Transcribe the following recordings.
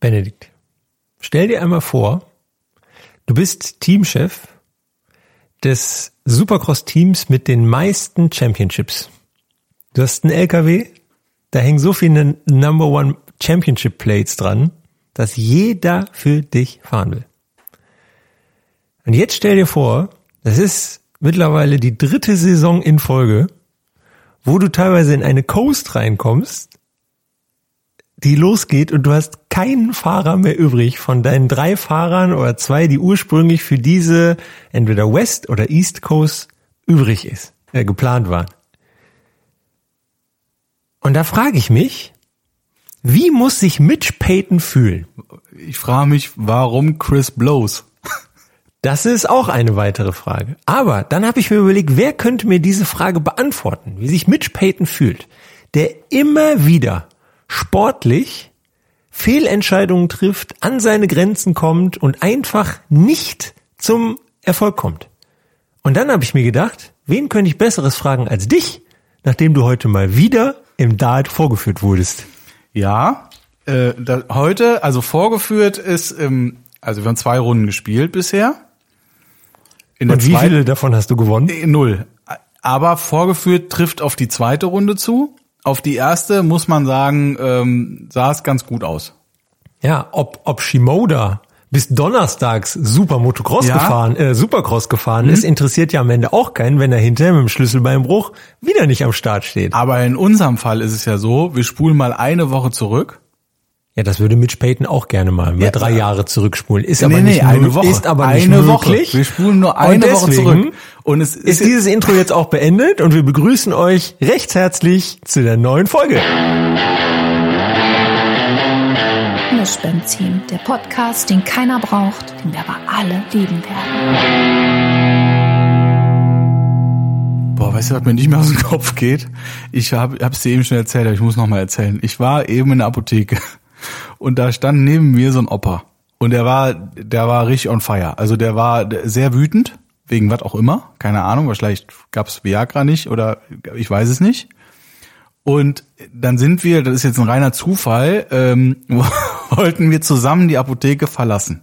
Benedikt, stell dir einmal vor, du bist Teamchef des Supercross-Teams mit den meisten Championships. Du hast einen LKW, da hängen so viele Number One Championship Plates dran, dass jeder für dich fahren will. Und jetzt stell dir vor, das ist mittlerweile die dritte Saison in Folge, wo du teilweise in eine Coast reinkommst, die losgeht und du hast keinen Fahrer mehr übrig von deinen drei Fahrern oder zwei, die ursprünglich für diese entweder West oder East Coast übrig ist, äh, geplant waren. Und da frage ich mich, wie muss sich Mitch Payton fühlen? Ich frage mich, warum Chris Blows? Das ist auch eine weitere Frage. Aber dann habe ich mir überlegt, wer könnte mir diese Frage beantworten, wie sich Mitch Payton fühlt, der immer wieder sportlich Fehlentscheidungen trifft, an seine Grenzen kommt und einfach nicht zum Erfolg kommt. Und dann habe ich mir gedacht, wen könnte ich besseres fragen als dich, nachdem du heute mal wieder im Dart vorgeführt wurdest. Ja, äh, da, heute, also vorgeführt ist, ähm, also wir haben zwei Runden gespielt bisher. In Und wie zweiten, viele davon hast du gewonnen? Null. Aber vorgeführt trifft auf die zweite Runde zu. Auf die erste muss man sagen, ähm, sah es ganz gut aus. Ja, ob, ob Shimoda bis donnerstags super Motocross ja. gefahren, äh, Supercross gefahren mhm. ist, interessiert ja am Ende auch keinen, wenn er hinterher mit dem Schlüsselbeinbruch wieder nicht am Start steht. Aber in unserem Fall ist es ja so, wir spulen mal eine Woche zurück. Ja, das würde Mitch Payton auch gerne mal, mal ja, drei Jahre zurückspulen. Ist nee, aber nee, nicht eine Woche. Ist aber eine nicht Woche. möglich. Wir spulen nur eine Woche zurück. Und es ist, ist dieses Intro jetzt auch beendet und wir begrüßen euch recht herzlich zu der neuen Folge. Mischbenzin, der Podcast, den keiner braucht, den wir aber alle lieben werden. Boah, weißt du, was mir nicht mehr aus dem Kopf geht? Ich habe es dir eben schon erzählt, aber ich muss noch mal erzählen. Ich war eben in der Apotheke und da stand neben mir so ein Opa und der war, der war richtig on fire. Also der war sehr wütend wegen was auch immer, keine Ahnung. Wahrscheinlich gab es Viagra nicht oder ich weiß es nicht. Und dann sind wir, das ist jetzt ein reiner Zufall, ähm, wollten wir zusammen die Apotheke verlassen.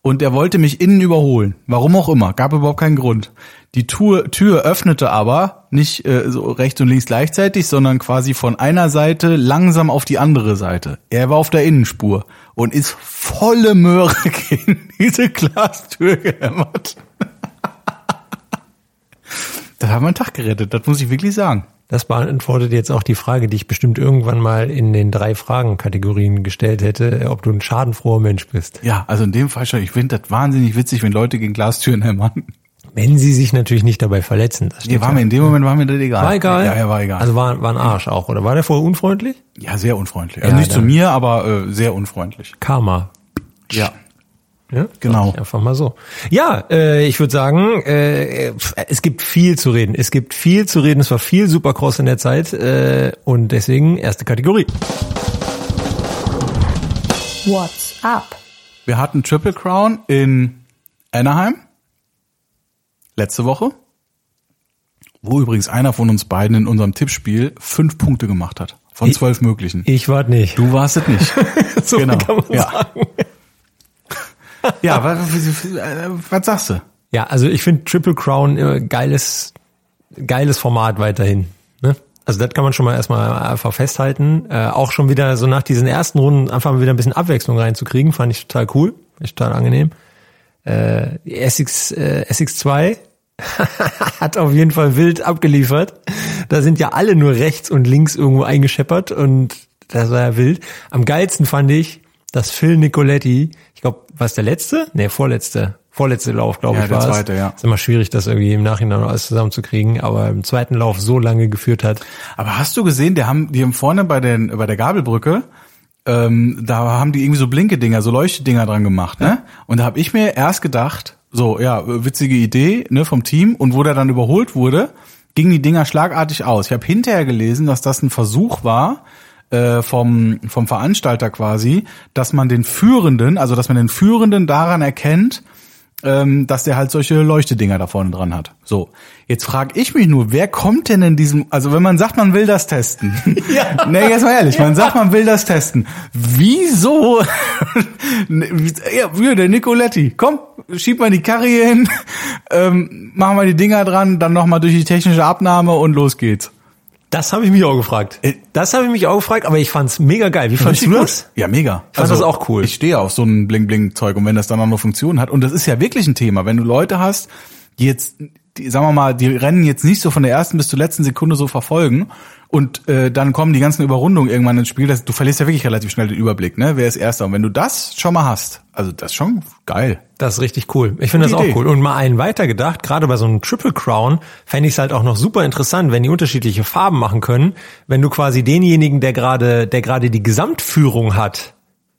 Und er wollte mich innen überholen. Warum auch immer, gab überhaupt keinen Grund. Die Tür, Tür öffnete aber nicht äh, so rechts und links gleichzeitig, sondern quasi von einer Seite langsam auf die andere Seite. Er war auf der Innenspur und ist volle Möhre gegen diese Glastür gehämmert. das hat meinen Tag gerettet, das muss ich wirklich sagen. Das beantwortet jetzt auch die Frage, die ich bestimmt irgendwann mal in den drei Fragen-Kategorien gestellt hätte, ob du ein schadenfroher Mensch bist. Ja, also in dem Fall schon. Ich finde das wahnsinnig witzig, wenn Leute gegen Glastüren hämmern. Wenn sie sich natürlich nicht dabei verletzen. Das nee, war ja. mir in dem Moment war mir das egal. War egal? Ja, ja, war egal. Also war, war ein Arsch auch, oder war der vorher unfreundlich? Ja, sehr unfreundlich. Also ja, nicht zu mir, aber äh, sehr unfreundlich. Karma. Ja. Ja, genau. Einfach mal so. Ja, äh, ich würde sagen, äh, es gibt viel zu reden. Es gibt viel zu reden. Es war viel Supercross in der Zeit äh, und deswegen erste Kategorie. What's up? Wir hatten Triple Crown in Anaheim letzte Woche, wo übrigens einer von uns beiden in unserem Tippspiel fünf Punkte gemacht hat von zwölf möglichen. Ich war nicht. Du warst es nicht. so genau. kann man ja. sagen ja, was, was sagst du? Ja, also ich finde Triple Crown äh, geiles, geiles Format weiterhin. Ne? Also das kann man schon mal erstmal einfach festhalten. Äh, auch schon wieder so nach diesen ersten Runden einfach mal wieder ein bisschen Abwechslung reinzukriegen, fand ich total cool, echt total angenehm. Äh, SX, äh, SX2 hat auf jeden Fall wild abgeliefert. Da sind ja alle nur rechts und links irgendwo eingescheppert und das war ja wild. Am geilsten fand ich, dass Phil Nicoletti, ich glaube, was der letzte? Nee, vorletzte. Vorletzte Lauf, glaube ja, ich, war der zweite, ja. Ist immer schwierig, das irgendwie im Nachhinein alles zusammenzukriegen, aber im zweiten Lauf so lange geführt hat. Aber hast du gesehen, die haben, die haben vorne bei den, bei der Gabelbrücke, ähm, da haben die irgendwie so Blinke-Dinger, so Leuchtedinger dran gemacht, ne? Und da habe ich mir erst gedacht, so, ja, witzige Idee, ne, vom Team. Und wo der dann überholt wurde, gingen die Dinger schlagartig aus. Ich habe hinterher gelesen, dass das ein Versuch war, äh, vom, vom Veranstalter quasi, dass man den Führenden, also dass man den Führenden daran erkennt, ähm, dass der halt solche Leuchtedinger da vorne dran hat. So, jetzt frage ich mich nur, wer kommt denn in diesem, also wenn man sagt, man will das testen. Ja. Nee, jetzt mal ehrlich, man sagt, man will das testen. Wieso? ja, der Nicoletti. Komm, schieb mal die Karre hin, ähm, machen wir die Dinger dran, dann nochmal durch die technische Abnahme und los geht's. Das habe ich mich auch gefragt. Äh, Das habe ich mich auch gefragt, aber ich fand's mega geil. Wie fandst du das? Ja, mega. Ich fand das auch cool. Ich stehe auf so ein Bling-Bling-Zeug und wenn das dann auch noch Funktion hat, und das ist ja wirklich ein Thema, wenn du Leute hast, die jetzt, die, sagen wir mal, die Rennen jetzt nicht so von der ersten bis zur letzten Sekunde so verfolgen und äh, dann kommen die ganzen Überrundungen irgendwann ins Spiel, das, du verlierst ja wirklich relativ schnell den Überblick, ne? Wer ist Erster? Und wenn du das schon mal hast, also das ist schon geil. Das ist richtig cool. Ich finde das Gute auch Idee. cool. Und mal einen weitergedacht, gerade bei so einem Triple Crown fände ich es halt auch noch super interessant, wenn die unterschiedliche Farben machen können, wenn du quasi denjenigen, der gerade, der gerade die Gesamtführung hat,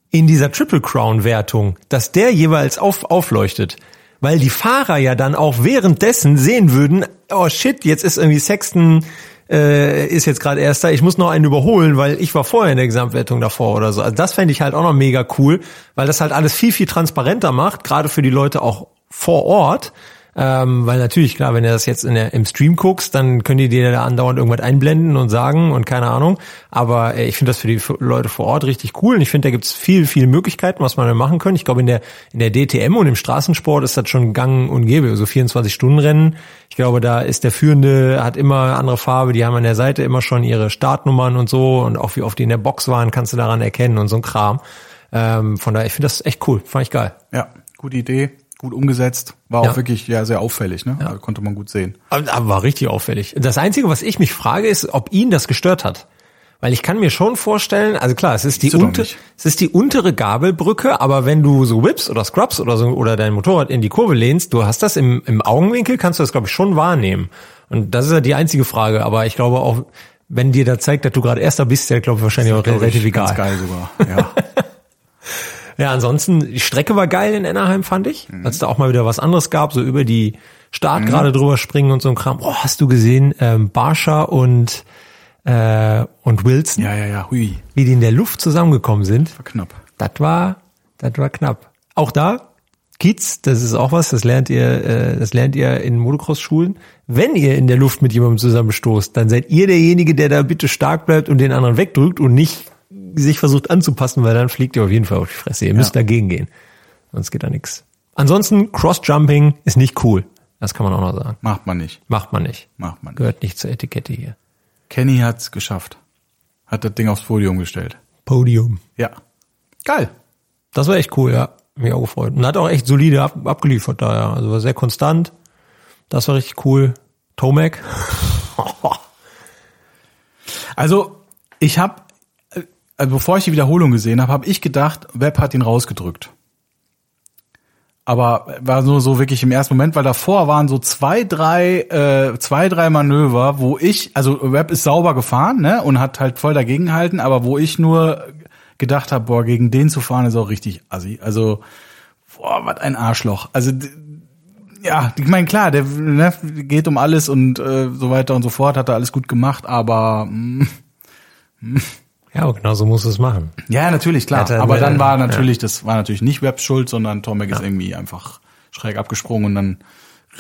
in dieser Triple Crown Wertung, dass der jeweils auf, aufleuchtet. Weil die Fahrer ja dann auch währenddessen sehen würden, oh shit, jetzt ist irgendwie Sexton äh, ist jetzt gerade erster, ich muss noch einen überholen, weil ich war vorher in der Gesamtwertung davor oder so. Also das fände ich halt auch noch mega cool, weil das halt alles viel, viel transparenter macht, gerade für die Leute auch vor Ort. Ähm, weil natürlich, klar, wenn du das jetzt in der, im Stream guckst, dann können die dir da andauernd irgendwas einblenden und sagen und keine Ahnung. Aber äh, ich finde das für die Leute vor Ort richtig cool und ich finde, da gibt's viel, viel Möglichkeiten, was man da machen kann. Ich glaube, in der, in der DTM und im Straßensport ist das schon gang und gäbe, so 24-Stunden-Rennen. Ich glaube, da ist der Führende, hat immer andere Farbe, die haben an der Seite immer schon ihre Startnummern und so und auch wie oft die in der Box waren, kannst du daran erkennen und so ein Kram. Ähm, von daher, ich finde das echt cool, fand ich geil. Ja, gute Idee, gut umgesetzt, war Ja. auch wirklich ja sehr auffällig, ne? Also konnte man gut sehen. Aber, war richtig auffällig. Das Einzige, was ich mich frage, ist, ob ihn das gestört hat. Weil ich kann mir schon vorstellen, also klar, es ist die, Siehst du doch unter, nicht. es ist die untere Gabelbrücke, aber wenn du so Whips oder Scrubs oder so oder dein Motorrad in die Kurve lehnst, du hast das im, im Augenwinkel, kannst du das, glaube ich, schon wahrnehmen. Und das ist ja die einzige Frage. Aber ich glaube auch, wenn dir da zeigt, dass du gerade Erster bist, der glaube ich wahrscheinlich auch relativ ich, ganz egal. geil sogar. Ja. Ja, ansonsten, die Strecke war geil in Anaheim, fand ich. Als da auch mal wieder was anderes gab, so über die Start gerade drüber springen und so ein Kram. Oh, hast du gesehen, ähm, Barsha und, äh, und Wilson, ja, ja, ja, hui, wie die in der Luft zusammengekommen sind? war knapp. Das war, das war knapp. Auch da, Kiez, das ist auch was, das lernt ihr, äh, das lernt ihr in Motocross-Schulen. Wenn ihr in der Luft mit jemandem zusammenstoßt, dann seid ihr derjenige, der da bitte stark bleibt und den anderen wegdrückt und nicht sich versucht anzupassen, weil dann fliegt ihr auf jeden Fall auf die Fresse. Ihr müsst dagegen gehen. Sonst geht da nichts. Ansonsten, Cross-Jumping ist nicht cool. Das kann man auch noch sagen. Macht man nicht. Macht man nicht. Macht man nicht. Gehört nicht zur Etikette hier. Kenny hat's geschafft. Hat das Ding aufs Podium gestellt. Podium. Ja. Geil. Das war echt cool, ja. Mich auch gefreut. Und hat auch echt solide ab, abgeliefert da, ja. Also war sehr konstant. Das war richtig cool. Tomac. Also, ich habe, also bevor ich die Wiederholung gesehen habe, habe ich gedacht, Webb hat ihn rausgedrückt. Aber war nur so wirklich im ersten Moment, weil davor waren so zwei, drei, äh, zwei, drei Manöver, wo ich, also Webb ist sauber gefahren, ne, und hat halt voll dagegen gehalten, aber wo ich nur gedacht habe, boah, gegen den zu fahren ist auch richtig assi. Also, boah, was ein Arschloch. Also, ja, ich meine, klar, der ne, geht um alles und äh, so weiter und so fort, hat er alles gut gemacht, aber mm, Ja, aber genau so muss es machen. ja, natürlich, klar. Er- aber dann war ja. natürlich, das war natürlich nicht Webbs Schuld, sondern Tomek ist irgendwie einfach schräg abgesprungen und dann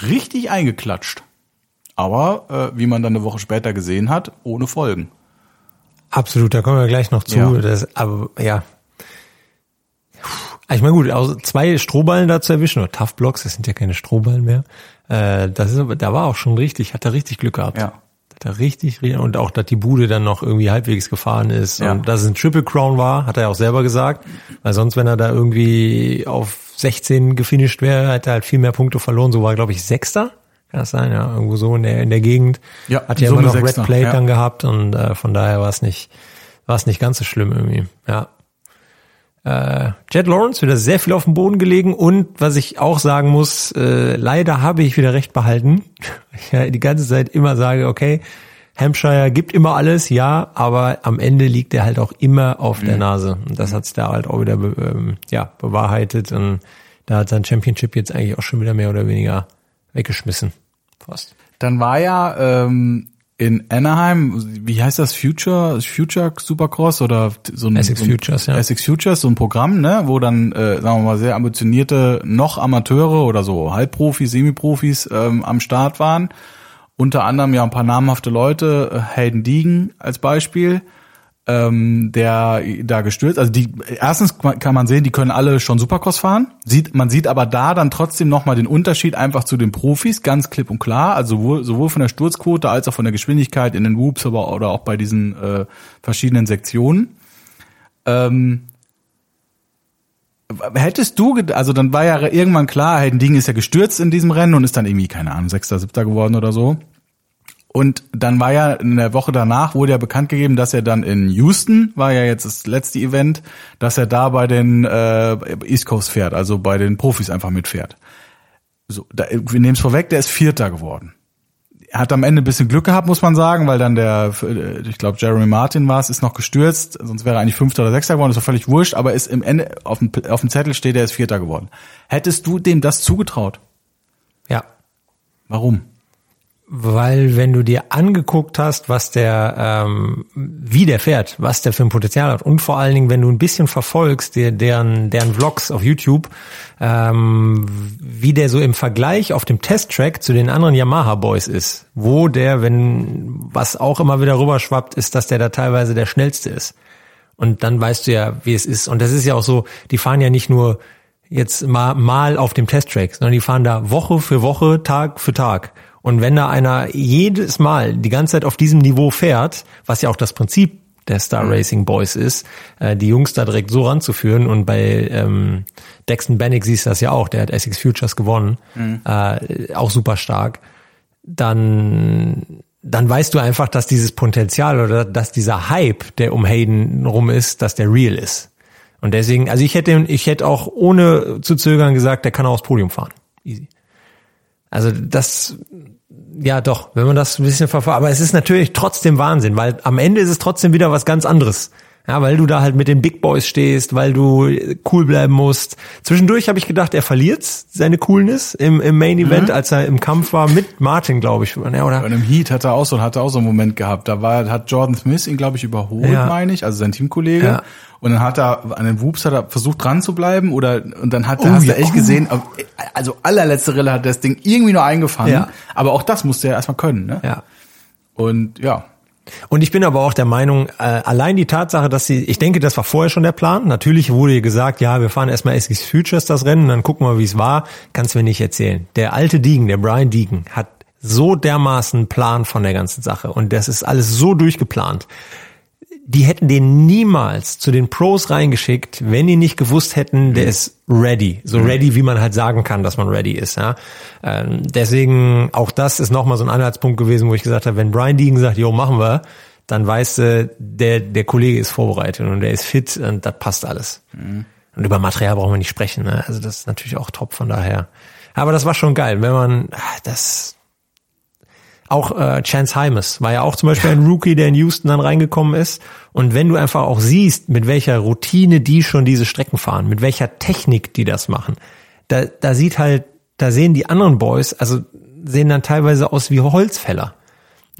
richtig eingeklatscht. Aber äh, wie man dann eine Woche später gesehen hat, ohne Folgen. Absolut, da kommen wir gleich noch zu. Ja. Das, aber ja. Ich meine gut, also zwei Strohballen da zu erwischen, oder Tough Blocks, das sind ja keine Strohballen mehr. Äh, das ist da war auch schon richtig, hat er richtig Glück gehabt. Ja. Er richtig, richtig- und auch, dass die Bude dann noch irgendwie halbwegs gefahren ist Ja. und dass es ein Triple Crown war, hat er ja auch selber gesagt. Weil sonst, wenn er da irgendwie auf 16 gefinisht wäre, hätte er halt viel mehr Punkte verloren. So war, glaube ich, Sechster. Kann das sein, ja, irgendwo so in der, in der Gegend. Ja, hat ja immer noch Sechster, Red Plate ja. dann gehabt und äh, von daher war es nicht, war es nicht ganz so schlimm irgendwie. Ja. Äh, Jet Lawrence wieder sehr viel auf dem Boden gelegen und was ich auch sagen muss, äh, leider habe ich wieder recht behalten. Ich ja die ganze Zeit immer sage, okay, Hampshire gibt immer alles, ja, aber am Ende liegt er halt auch immer auf der Nase. Und das hat's da halt auch wieder ähm, ja, bewahrheitet und da hat sein Championship jetzt eigentlich auch schon wieder mehr oder weniger weggeschmissen. Fast. Dann war ja ähm, in Anaheim, wie heißt das, Future, Future Supercross oder so ein, Essex Futures, ja. Essex Futures, so ein Programm, ne, wo dann, äh, sagen wir mal, sehr ambitionierte, noch Amateure oder so Halbprofis, Semiprofis ähm, am Start waren. Unter anderem ja ein paar namhafte Leute, äh, Hayden Deegan als Beispiel, ähm, der da gestürzt. Also die erstens kann man sehen, die können alle schon Supercross fahren. Sieht man sieht aber da dann trotzdem noch mal den Unterschied einfach zu den Profis ganz klipp und klar. Also sowohl, sowohl von der Sturzquote als auch von der Geschwindigkeit in den Whoops, aber oder auch bei diesen äh, verschiedenen Sektionen. Ähm, Hättest du, also dann war ja irgendwann klar, Hayden Ding ist ja gestürzt in diesem Rennen und ist dann irgendwie, keine Ahnung, Sechster, Siebter geworden oder so. Und dann war ja in der Woche danach wurde ja bekannt gegeben, dass er dann in Houston, war ja jetzt das letzte Event, dass er da bei den äh, East Coast fährt, also bei den Profis einfach mitfährt. So, da, wir nehmen es vorweg, der ist Vierter geworden. Er hat am Ende ein bisschen Glück gehabt, muss man sagen, weil dann der, äh, ich glaube, Jeremy Martin war es, ist noch gestürzt, sonst wäre er eigentlich Fünfter oder Sechster geworden, ist doch völlig wurscht, aber ist im Ende auf dem, auf dem Zettel steht, er ist Vierter geworden. Hättest du dem das zugetraut? Ja. Warum? Weil wenn du dir angeguckt hast, was der, ähm, wie der fährt, was der für ein Potenzial hat und vor allen Dingen, wenn du ein bisschen verfolgst, der, deren, deren Vlogs auf YouTube, ähm, wie der so im Vergleich auf dem Testtrack zu den anderen Yamaha Boys ist, wo der, wenn, was auch immer wieder rüberschwappt, ist, dass der da teilweise der schnellste ist. Und dann weißt du ja, wie es ist. Und das ist ja auch so, die fahren ja nicht nur jetzt mal, mal auf dem Testtrack, sondern die fahren da Woche für Woche, Tag für Tag. Und wenn da einer jedes Mal die ganze Zeit auf diesem Niveau fährt, was ja auch das Prinzip der Star Racing Boys ist, äh, die Jungs da direkt so ranzuführen. Und bei ähm, Dexton Bannick siehst du das ja auch, der hat Essex Futures gewonnen, äh, auch super stark. Dann dann weißt du einfach, dass dieses Potenzial oder dass dieser Hype, der um Hayden rum ist, dass der real ist. Und deswegen, also ich hätte, ich hätte auch ohne zu zögern gesagt, der kann auch aufs Podium fahren. Easy. Also das, ja doch, wenn man das ein bisschen verfolgt, aber es ist natürlich trotzdem Wahnsinn, weil am Ende ist es trotzdem wieder was ganz anderes. Ja, weil du da halt mit den Big Boys stehst, weil du cool bleiben musst. Zwischendurch habe ich gedacht, er verliert seine Coolness im, im Main Event, als er im Kampf war mit Martin, glaube ich. Ja, Bei oder? einem Heat hat er auch so, hat er auch so einen Moment gehabt. Da war, hat Jordan Smith ihn, glaube ich, überholt, Ja. meine ich, also sein Teamkollege. Ja. Und dann hat er an den Whoops hat er versucht dran zu bleiben oder und dann hat er, Oh, hast ja. du echt gesehen, also allerletzte Rille hat das Ding irgendwie nur eingefangen. Ja. Aber auch das musste er erstmal können, ne? Ja. Und ja, Und ich bin aber auch der Meinung, äh, allein die Tatsache, dass sie, ich denke, das war vorher schon der Plan. Natürlich wurde ihr gesagt, ja, wir fahren erstmal Essex Futures das Rennen, dann gucken wir, wie es war. Kannst mir nicht erzählen. Der alte Deegan, der Brian Deegan, hat so dermaßen Plan von der ganzen Sache und das ist alles so durchgeplant. Die hätten den niemals zu den Pros reingeschickt, wenn die nicht gewusst hätten, der ist ready. So ready, wie man halt sagen kann, dass man ready ist. Ja? Ähm, deswegen, auch das ist nochmal so ein Anhaltspunkt gewesen, wo ich gesagt habe, wenn Brian Deegan sagt, jo, machen wir, dann weißt du, der, der Kollege ist vorbereitet und der ist fit und das passt alles. Und über Material brauchen wir nicht sprechen. Ne? Also das ist natürlich auch top von daher. Aber das war schon geil, wenn man ah, das auch äh, Chance Hymes war ja auch zum Beispiel ein Rookie, der in Houston dann reingekommen ist. Und wenn du einfach auch siehst, mit welcher Routine die schon diese Strecken fahren, mit welcher Technik die das machen, da, da sieht halt, da sehen die anderen Boys, also sehen dann teilweise aus wie Holzfäller.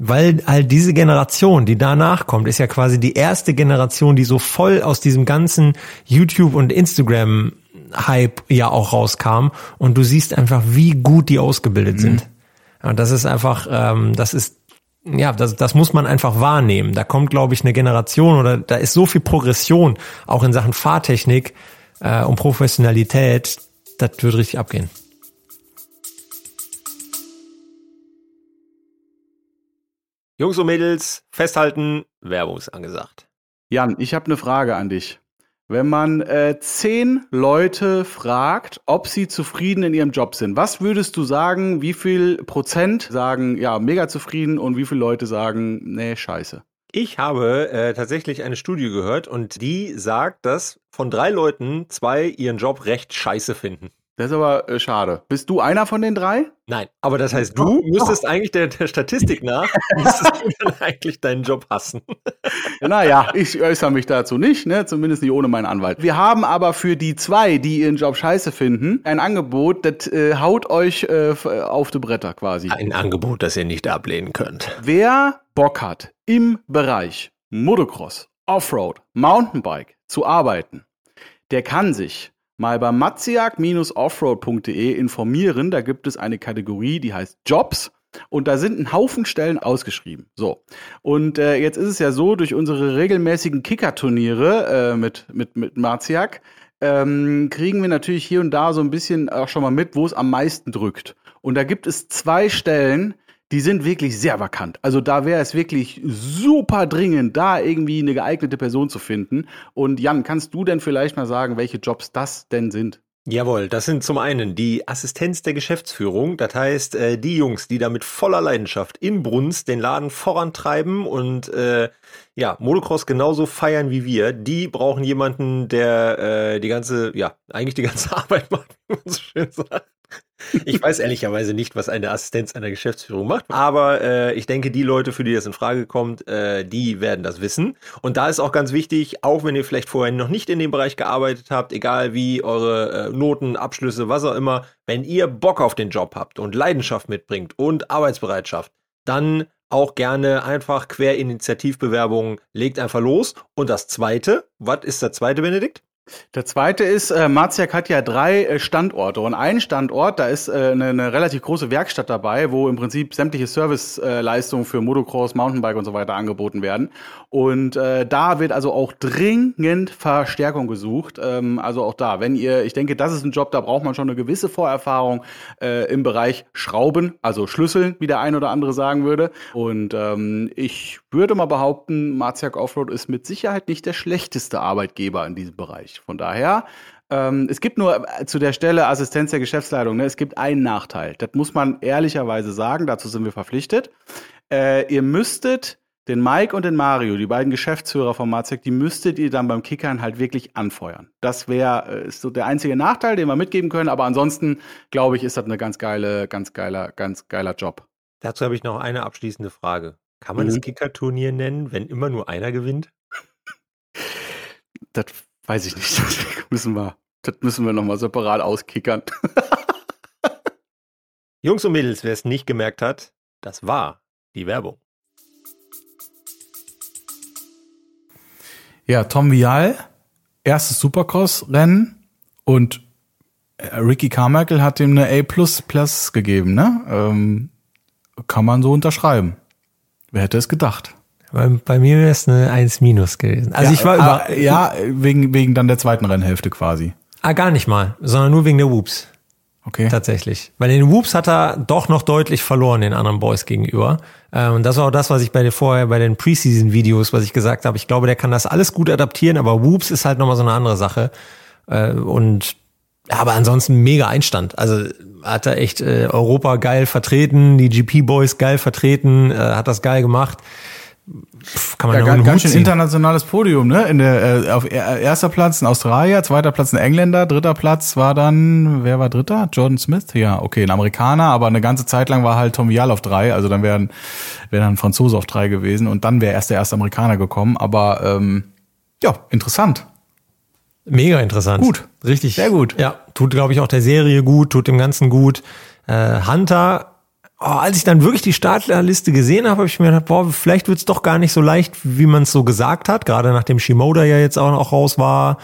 Weil halt diese Generation, die danach kommt, ist ja quasi die erste Generation, die so voll aus diesem ganzen YouTube und Instagram Hype ja auch rauskam und du siehst einfach, wie gut die ausgebildet sind. Ja, das ist einfach, ähm, das ist, ja, das, das muss man einfach wahrnehmen. Da kommt, glaube ich, eine Generation oder da ist so viel Progression, auch in Sachen Fahrtechnik äh, und Professionalität, das wird richtig abgehen. Jungs und Mädels, festhalten, Werbung ist angesagt. Jan, ich habe eine Frage an dich. Wenn man äh, zehn Leute fragt, ob sie zufrieden in ihrem Job sind, was würdest du sagen, wie viel Prozent sagen, ja, mega zufrieden und wie viele Leute sagen, nee, scheiße? Ich habe äh, tatsächlich eine Studie gehört und die sagt, dass von drei Leuten zwei ihren Job recht scheiße finden. Das ist aber äh, schade. Bist du einer von den drei? Nein, aber das heißt, du müsstest eigentlich der, der Statistik nach, müsstest du dann eigentlich deinen Job hassen. Naja, ich äußere mich dazu nicht, ne? zumindest nicht ohne meinen Anwalt. Wir haben aber für die zwei, die ihren Job scheiße finden, ein Angebot, das äh, haut euch äh, auf die Bretter quasi. Ein Angebot, das ihr nicht ablehnen könnt. Wer Bock hat, im Bereich Motocross, Offroad, Mountainbike zu arbeiten, der kann sich mal bei matziak-offroad.de informieren. Da gibt es eine Kategorie, die heißt Jobs. Und da sind ein Haufen Stellen ausgeschrieben. So. Und äh, jetzt ist es ja so, durch unsere regelmäßigen Kicker-Turniere äh, mit, mit, mit Marziak ähm, kriegen wir natürlich hier und da so ein bisschen auch schon mal mit, wo es am meisten drückt. Und da gibt es zwei Stellen, die sind wirklich sehr vakant. Also da wäre es wirklich super dringend, da irgendwie eine geeignete Person zu finden. Und Jan, kannst du denn vielleicht mal sagen, welche Jobs das denn sind? Jawohl, das sind zum einen die Assistenz der Geschäftsführung, das heißt äh, die Jungs, die da mit voller Leidenschaft in Brunst den Laden vorantreiben und äh, ja, Motocross genauso feiern wie wir, die brauchen jemanden, der äh, die ganze, ja, eigentlich die ganze Arbeit macht, wie man so schön sagt. Ich weiß ehrlicherweise nicht, was eine Assistenz einer Geschäftsführung macht, aber äh, ich denke, die Leute, für die das in Frage kommt, äh, die werden das wissen. Und da ist auch ganz wichtig, auch wenn ihr vielleicht vorher noch nicht in dem Bereich gearbeitet habt, egal wie eure äh, Noten, Abschlüsse, was auch immer, wenn ihr Bock auf den Job habt und Leidenschaft mitbringt und Arbeitsbereitschaft, dann auch gerne einfach Querinitiativbewerbungen, legt einfach los. Und das zweite, was ist der zweite, Benedikt? Der zweite ist, äh, Marziak hat ja drei äh, Standorte und ein Standort, da ist äh, eine, eine relativ große Werkstatt dabei, wo im Prinzip sämtliche Serviceleistungen äh, für Motocross, Mountainbike und so weiter angeboten werden. Und äh, da wird also auch dringend Verstärkung gesucht. Ähm, also auch da, wenn ihr, ich denke, das ist ein Job, da braucht man schon eine gewisse Vorerfahrung äh, im Bereich Schrauben, also Schlüsseln, wie der ein oder andere sagen würde. Und ähm, ich würde mal behaupten, Marziak Offroad ist mit Sicherheit nicht der schlechteste Arbeitgeber in diesem Bereich. Von daher, ähm, es gibt nur äh, zu der Stelle Assistenz der Geschäftsleitung, ne, es gibt einen Nachteil. Das muss man ehrlicherweise sagen, dazu sind wir verpflichtet. Äh, ihr müsstet den Mike und den Mario, die beiden Geschäftsführer von Marzek, die müsstet ihr dann beim Kickern halt wirklich anfeuern. Das wäre äh, so der einzige Nachteil, den wir mitgeben können, aber ansonsten glaube ich, ist das eine ganz geile, ganz geiler, ganz geiler Job. Dazu habe ich noch eine abschließende Frage. Kann man mhm. das Kicker-Turnier nennen, wenn immer nur einer gewinnt? das Weiß ich nicht. Das müssen wir, das müssen wir nochmal separat auskickern. Jungs und Mädels, wer es nicht gemerkt hat, das war die Werbung. Ja, Tom Vial, erstes Supercross-Rennen und äh, Ricky Carmichael hat ihm eine A plus plus gegeben, ne? Ähm, kann man so unterschreiben. Wer hätte es gedacht? Bei, bei mir wäre es eine 1 minus gewesen. Also ja, ich war über ah, ja wegen wegen dann der zweiten Rennhälfte quasi. Ah, gar nicht mal, sondern nur wegen der Whoops. Okay. Tatsächlich. Bei den Whoops hat er doch noch deutlich verloren den anderen Boys gegenüber. Ähm, und das war auch das, was ich bei dir vorher bei den Preseason-Videos, was ich gesagt habe. Ich glaube, der kann das alles gut adaptieren, aber Whoops ist halt nochmal so eine andere Sache. Äh, und aber ansonsten mega Einstand. Also hat er echt äh, Europa geil vertreten, die GP-Boys geil vertreten, äh, hat das geil gemacht kann man ja, ganz, ganz schön internationales Podium, ne? In der äh, auf erster Platz ein Australier, zweiter Platz ein Engländer, dritter Platz war dann wer war dritter? Jordan Smith, ja, okay, ein Amerikaner, aber eine ganze Zeit lang war halt Tom Vial auf drei, also dann wären wäre dann ein Franzose auf drei gewesen und dann wäre erst der erste Amerikaner gekommen, aber ähm, ja, interessant. Mega interessant. Gut, richtig, sehr gut. Ja, tut glaube ich auch der Serie gut, tut dem Ganzen gut. Äh, Hunter oh, als ich dann wirklich die Startlerliste gesehen habe, habe ich mir gedacht, boah, vielleicht wird's doch gar nicht so leicht, wie man es so gesagt hat, gerade nachdem Shimoda ja jetzt auch noch raus war.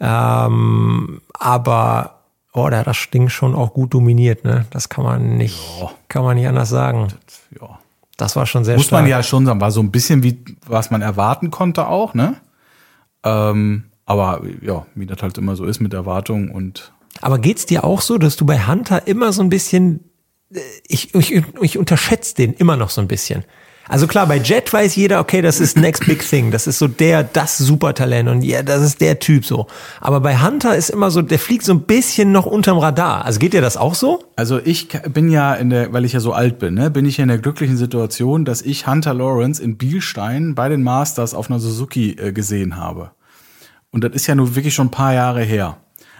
Ähm, aber oh, der hat das Ding schon auch gut dominiert, ne? Das kann man nicht, ja. kann man nicht anders sagen. Das, ja. das war schon sehr Muss stark. man ja schon sagen, war so ein bisschen wie, was man erwarten konnte auch, ne? Ähm, aber ja, wie das halt immer so ist mit Erwartungen und aber geht's dir auch so, dass du bei Hunter immer so ein bisschen ich, ich, ich unterschätze den immer noch so ein bisschen. Also klar, bei Jet weiß jeder, okay, das ist next big thing. Das ist so der, das Supertalent und ja, das ist der Typ so. Aber bei Hunter ist immer so, der fliegt so ein bisschen noch unterm Radar. Also geht dir das auch so? Also ich bin ja in der, weil ich ja so alt bin, ne, bin ich ja in der glücklichen Situation, dass ich Hunter Lawrence in Bielstein bei den Masters auf einer Suzuki äh, gesehen habe. Und das ist ja nur wirklich schon ein paar Jahre her.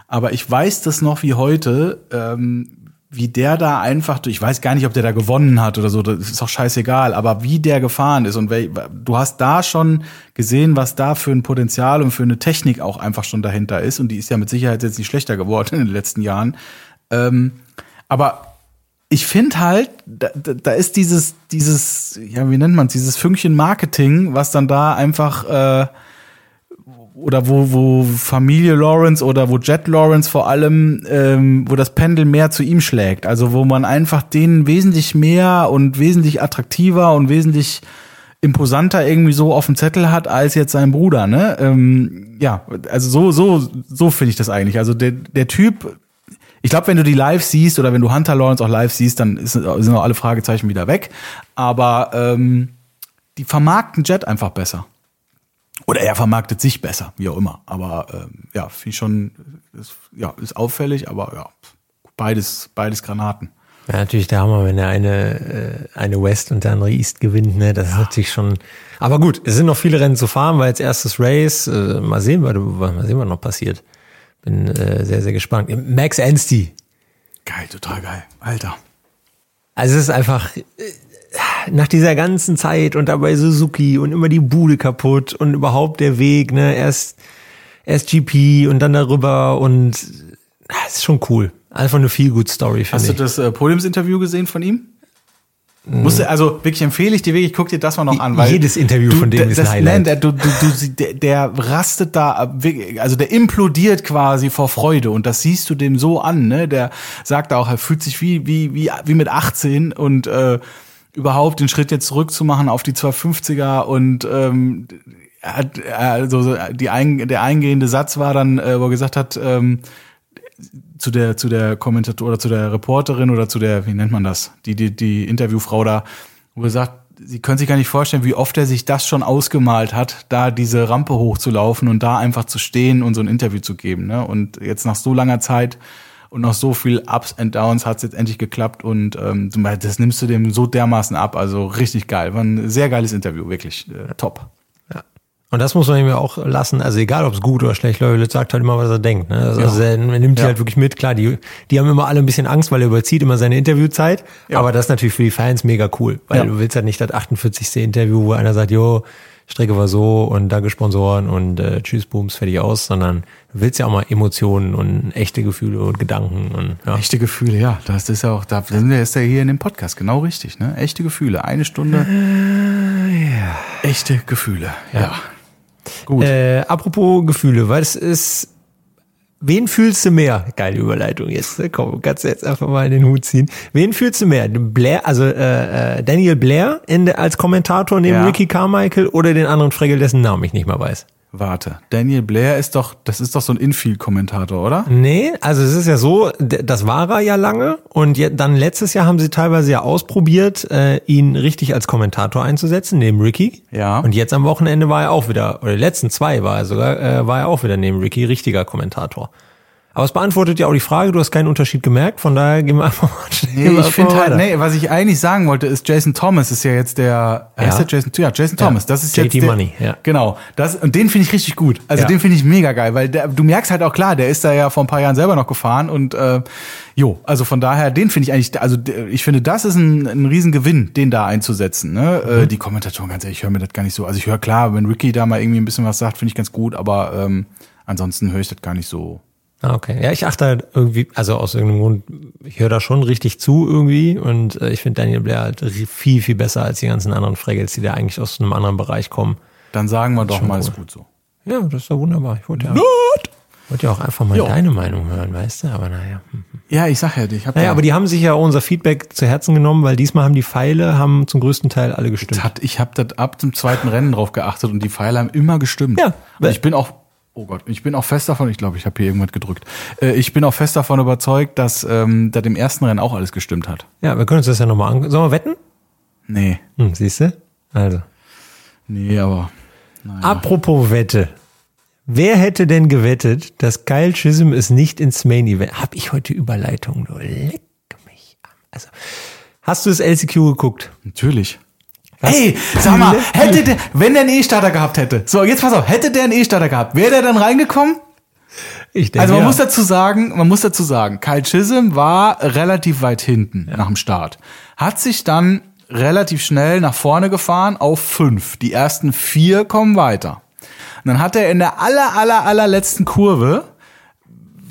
Aber ich weiß das noch wie heute, ähm, wie der da einfach, ich weiß gar nicht, ob der da gewonnen hat oder so, das ist auch scheißegal, aber wie der gefahren ist und wel, du hast da schon gesehen, was da für ein Potenzial und für eine Technik auch einfach schon dahinter ist und die ist ja mit Sicherheit jetzt nicht schlechter geworden in den letzten Jahren. Ähm, aber ich finde halt, da, da ist dieses, dieses, ja, wie nennt man dieses Fünkchen Marketing, was dann da einfach äh, oder wo, wo Familie Lawrence oder wo Jet Lawrence vor allem, ähm, wo das Pendel mehr zu ihm schlägt. Also wo man einfach den wesentlich mehr und wesentlich attraktiver und wesentlich imposanter irgendwie so auf dem Zettel hat als jetzt sein Bruder, ne? Ähm, ja, also so, so, so finde ich das eigentlich. Also der, der Typ, ich glaube, wenn du die live siehst oder wenn du Hunter Lawrence auch live siehst, dann ist, sind auch alle Fragezeichen wieder weg. Aber ähm, die vermarkten Jet einfach besser. Oder er vermarktet sich besser, wie auch immer. Aber ähm, ja, finde ich schon, ist, ja, ist auffällig, aber ja, beides, beides Granaten. Ja, natürlich der Hammer, wenn der eine, äh, eine West und der andere East gewinnt, ne? Das ja. ist natürlich schon. Aber gut, es sind noch viele Rennen zu fahren, weil jetzt erstes Race, äh, mal sehen, was, mal sehen, was noch passiert. Bin äh, sehr, sehr gespannt. Max Anstey. Geil, total geil. Alter. Also es ist einfach, äh, nach dieser ganzen Zeit und dabei Suzuki und immer die Bude kaputt und überhaupt der Weg, ne, erst, erst GP und dann darüber und das ist schon cool. Einfach eine viel gut Story, finde ich. Hast du das äh, Podiumsinterview gesehen von ihm? Mhm. Musste, also wirklich empfehle ich dir wirklich, guck dir das mal noch an, weil jedes Interview du, von dem ist ein Highlight. Der, du, du, du, der, der rastet da, also der implodiert quasi vor Freude und das siehst du dem so an, ne? Der sagt auch, er fühlt sich wie wie wie wie mit 18 und äh, überhaupt den Schritt jetzt zurückzumachen auf die 250er und ähm, also die ein, der eingehende Satz war dann, äh, wo er gesagt hat, ähm, zu der zu der Kommentator oder zu der Reporterin oder zu der wie nennt man das die die die Interviewfrau da wo er sagt sie können sich gar nicht vorstellen wie oft er sich das schon ausgemalt hat da diese Rampe hochzulaufen und da einfach zu stehen und so ein Interview zu geben ne? Und jetzt nach so langer Zeit und nach so viel Ups and Downs hat es jetzt endlich geklappt und ähm, das nimmst du dem so dermaßen ab. Also richtig geil. War ein sehr geiles Interview, wirklich äh, top. Ja. Und das muss man ihm ja auch lassen. Also egal, ob es gut oder schlecht läuft, sagt halt immer, was er denkt. Ne? Also, ja. er nimmt die ja. halt wirklich mit. Klar, die, die haben immer alle ein bisschen Angst, weil er überzieht immer seine Interviewzeit. Ja. Aber das ist natürlich für die Fans mega cool, weil du willst halt nicht das 48. Interview, wo einer sagt, jo, Strecke war so und danke Sponsoren und äh, tschüss, Booms, fertig aus, sondern du willst ja auch mal Emotionen und echte Gefühle und Gedanken und ja. Echte Gefühle, ja. Das ist ja auch, da sind wir jetzt ja hier in dem Podcast, genau richtig, ne? Echte Gefühle. Eine Stunde. Äh, ja. Echte Gefühle, ja. ja. Gut. Äh, apropos Gefühle, weil es ist Wen fühlst du mehr? Geile Überleitung jetzt. Ne? Komm, kannst du jetzt einfach mal in den Hut ziehen. Wen fühlst du mehr? Blair, also äh, äh, Daniel Blair in, als Kommentator neben ja. Ricky Carmichael oder den anderen Fregel, dessen Namen ich nicht mal weiß? Warte, Daniel Blair ist doch, das ist doch so ein Infield-Kommentator, oder? Nee, also es ist ja so, das war er ja lange und dann letztes Jahr haben sie teilweise ja ausprobiert, äh, ihn richtig als Kommentator einzusetzen, neben Ricky. Ja. Und jetzt am Wochenende war er auch wieder, oder die letzten zwei war er sogar, äh, war er auch wieder neben Ricky richtiger Kommentator. Aber es beantwortet ja auch die Frage, du hast keinen Unterschied gemerkt, von daher gehen wir einfach mal nee, Ich finde halt, nee, was ich eigentlich sagen wollte, ist Jason Thomas ist ja jetzt der, ja. heißt der Jason, ja, Jason Thomas, das ist JT jetzt der, Money, ja. Genau, das, und den finde ich richtig gut. Also ja. den finde ich mega geil, weil der, du merkst halt auch klar, der ist da ja vor ein paar Jahren selber noch gefahren und, äh, jo, also von daher, den finde ich eigentlich, also ich finde, das ist ein, ein Riesengewinn, den da einzusetzen, ne? Mhm. Äh, die Kommentatoren, ganz ehrlich, ich höre mir das gar nicht so, also ich höre klar, wenn Ricky da mal irgendwie ein bisschen was sagt, finde ich ganz gut, aber, ähm, ansonsten höre ich das gar nicht so, Ah, okay. Ja, ich achte halt irgendwie, also aus irgendeinem Grund, ich höre da schon richtig zu irgendwie und äh, ich finde Daniel Blair halt viel, viel besser als die ganzen anderen Fraggles, die da eigentlich aus einem anderen Bereich kommen. Dann sagen wir doch mal, cool. ist gut so. Ja, das ist doch wunderbar. Ich wollte ja, wollte ja auch einfach mal jo. deine Meinung hören, weißt du, aber naja. Ja, ich sag ja, ich habe Naja, ja aber die haben sich ja unser Feedback zu Herzen genommen, weil diesmal haben die Pfeile haben zum größten Teil alle gestimmt. Hat, ich habe das ab dem zweiten Rennen drauf geachtet und die Pfeile haben immer gestimmt. Ja. Und ich bin auch Oh Gott, ich bin auch fest davon, ich glaube, ich habe hier irgendwas gedrückt. Äh, ich bin auch fest davon überzeugt, dass ähm, da dem ersten Rennen auch alles gestimmt hat. Ja, wir können uns das ja nochmal an. Sollen wir wetten? Nee. Hm, siehst du? Also. Nee, aber. Naja. Apropos Wette. Wer hätte denn gewettet, dass Kyle Chisholm es nicht ins Main Event? Hab ich heute Überleitung? Du leck mich an. Also, hast du das LCQ geguckt? Natürlich. Was? Ey, sag mal, hätte der, wenn der einen E-Starter gehabt hätte, so jetzt pass auf, hätte der einen E-Starter gehabt, wäre der dann reingekommen? Ich denke, Also man ja. muss dazu sagen, man muss dazu sagen, Kyle Chisholm war relativ weit hinten nach dem Start. Hat sich dann relativ schnell nach vorne gefahren auf fünf. Die ersten vier kommen weiter. Und dann hat er in der aller, aller, allerletzten Kurve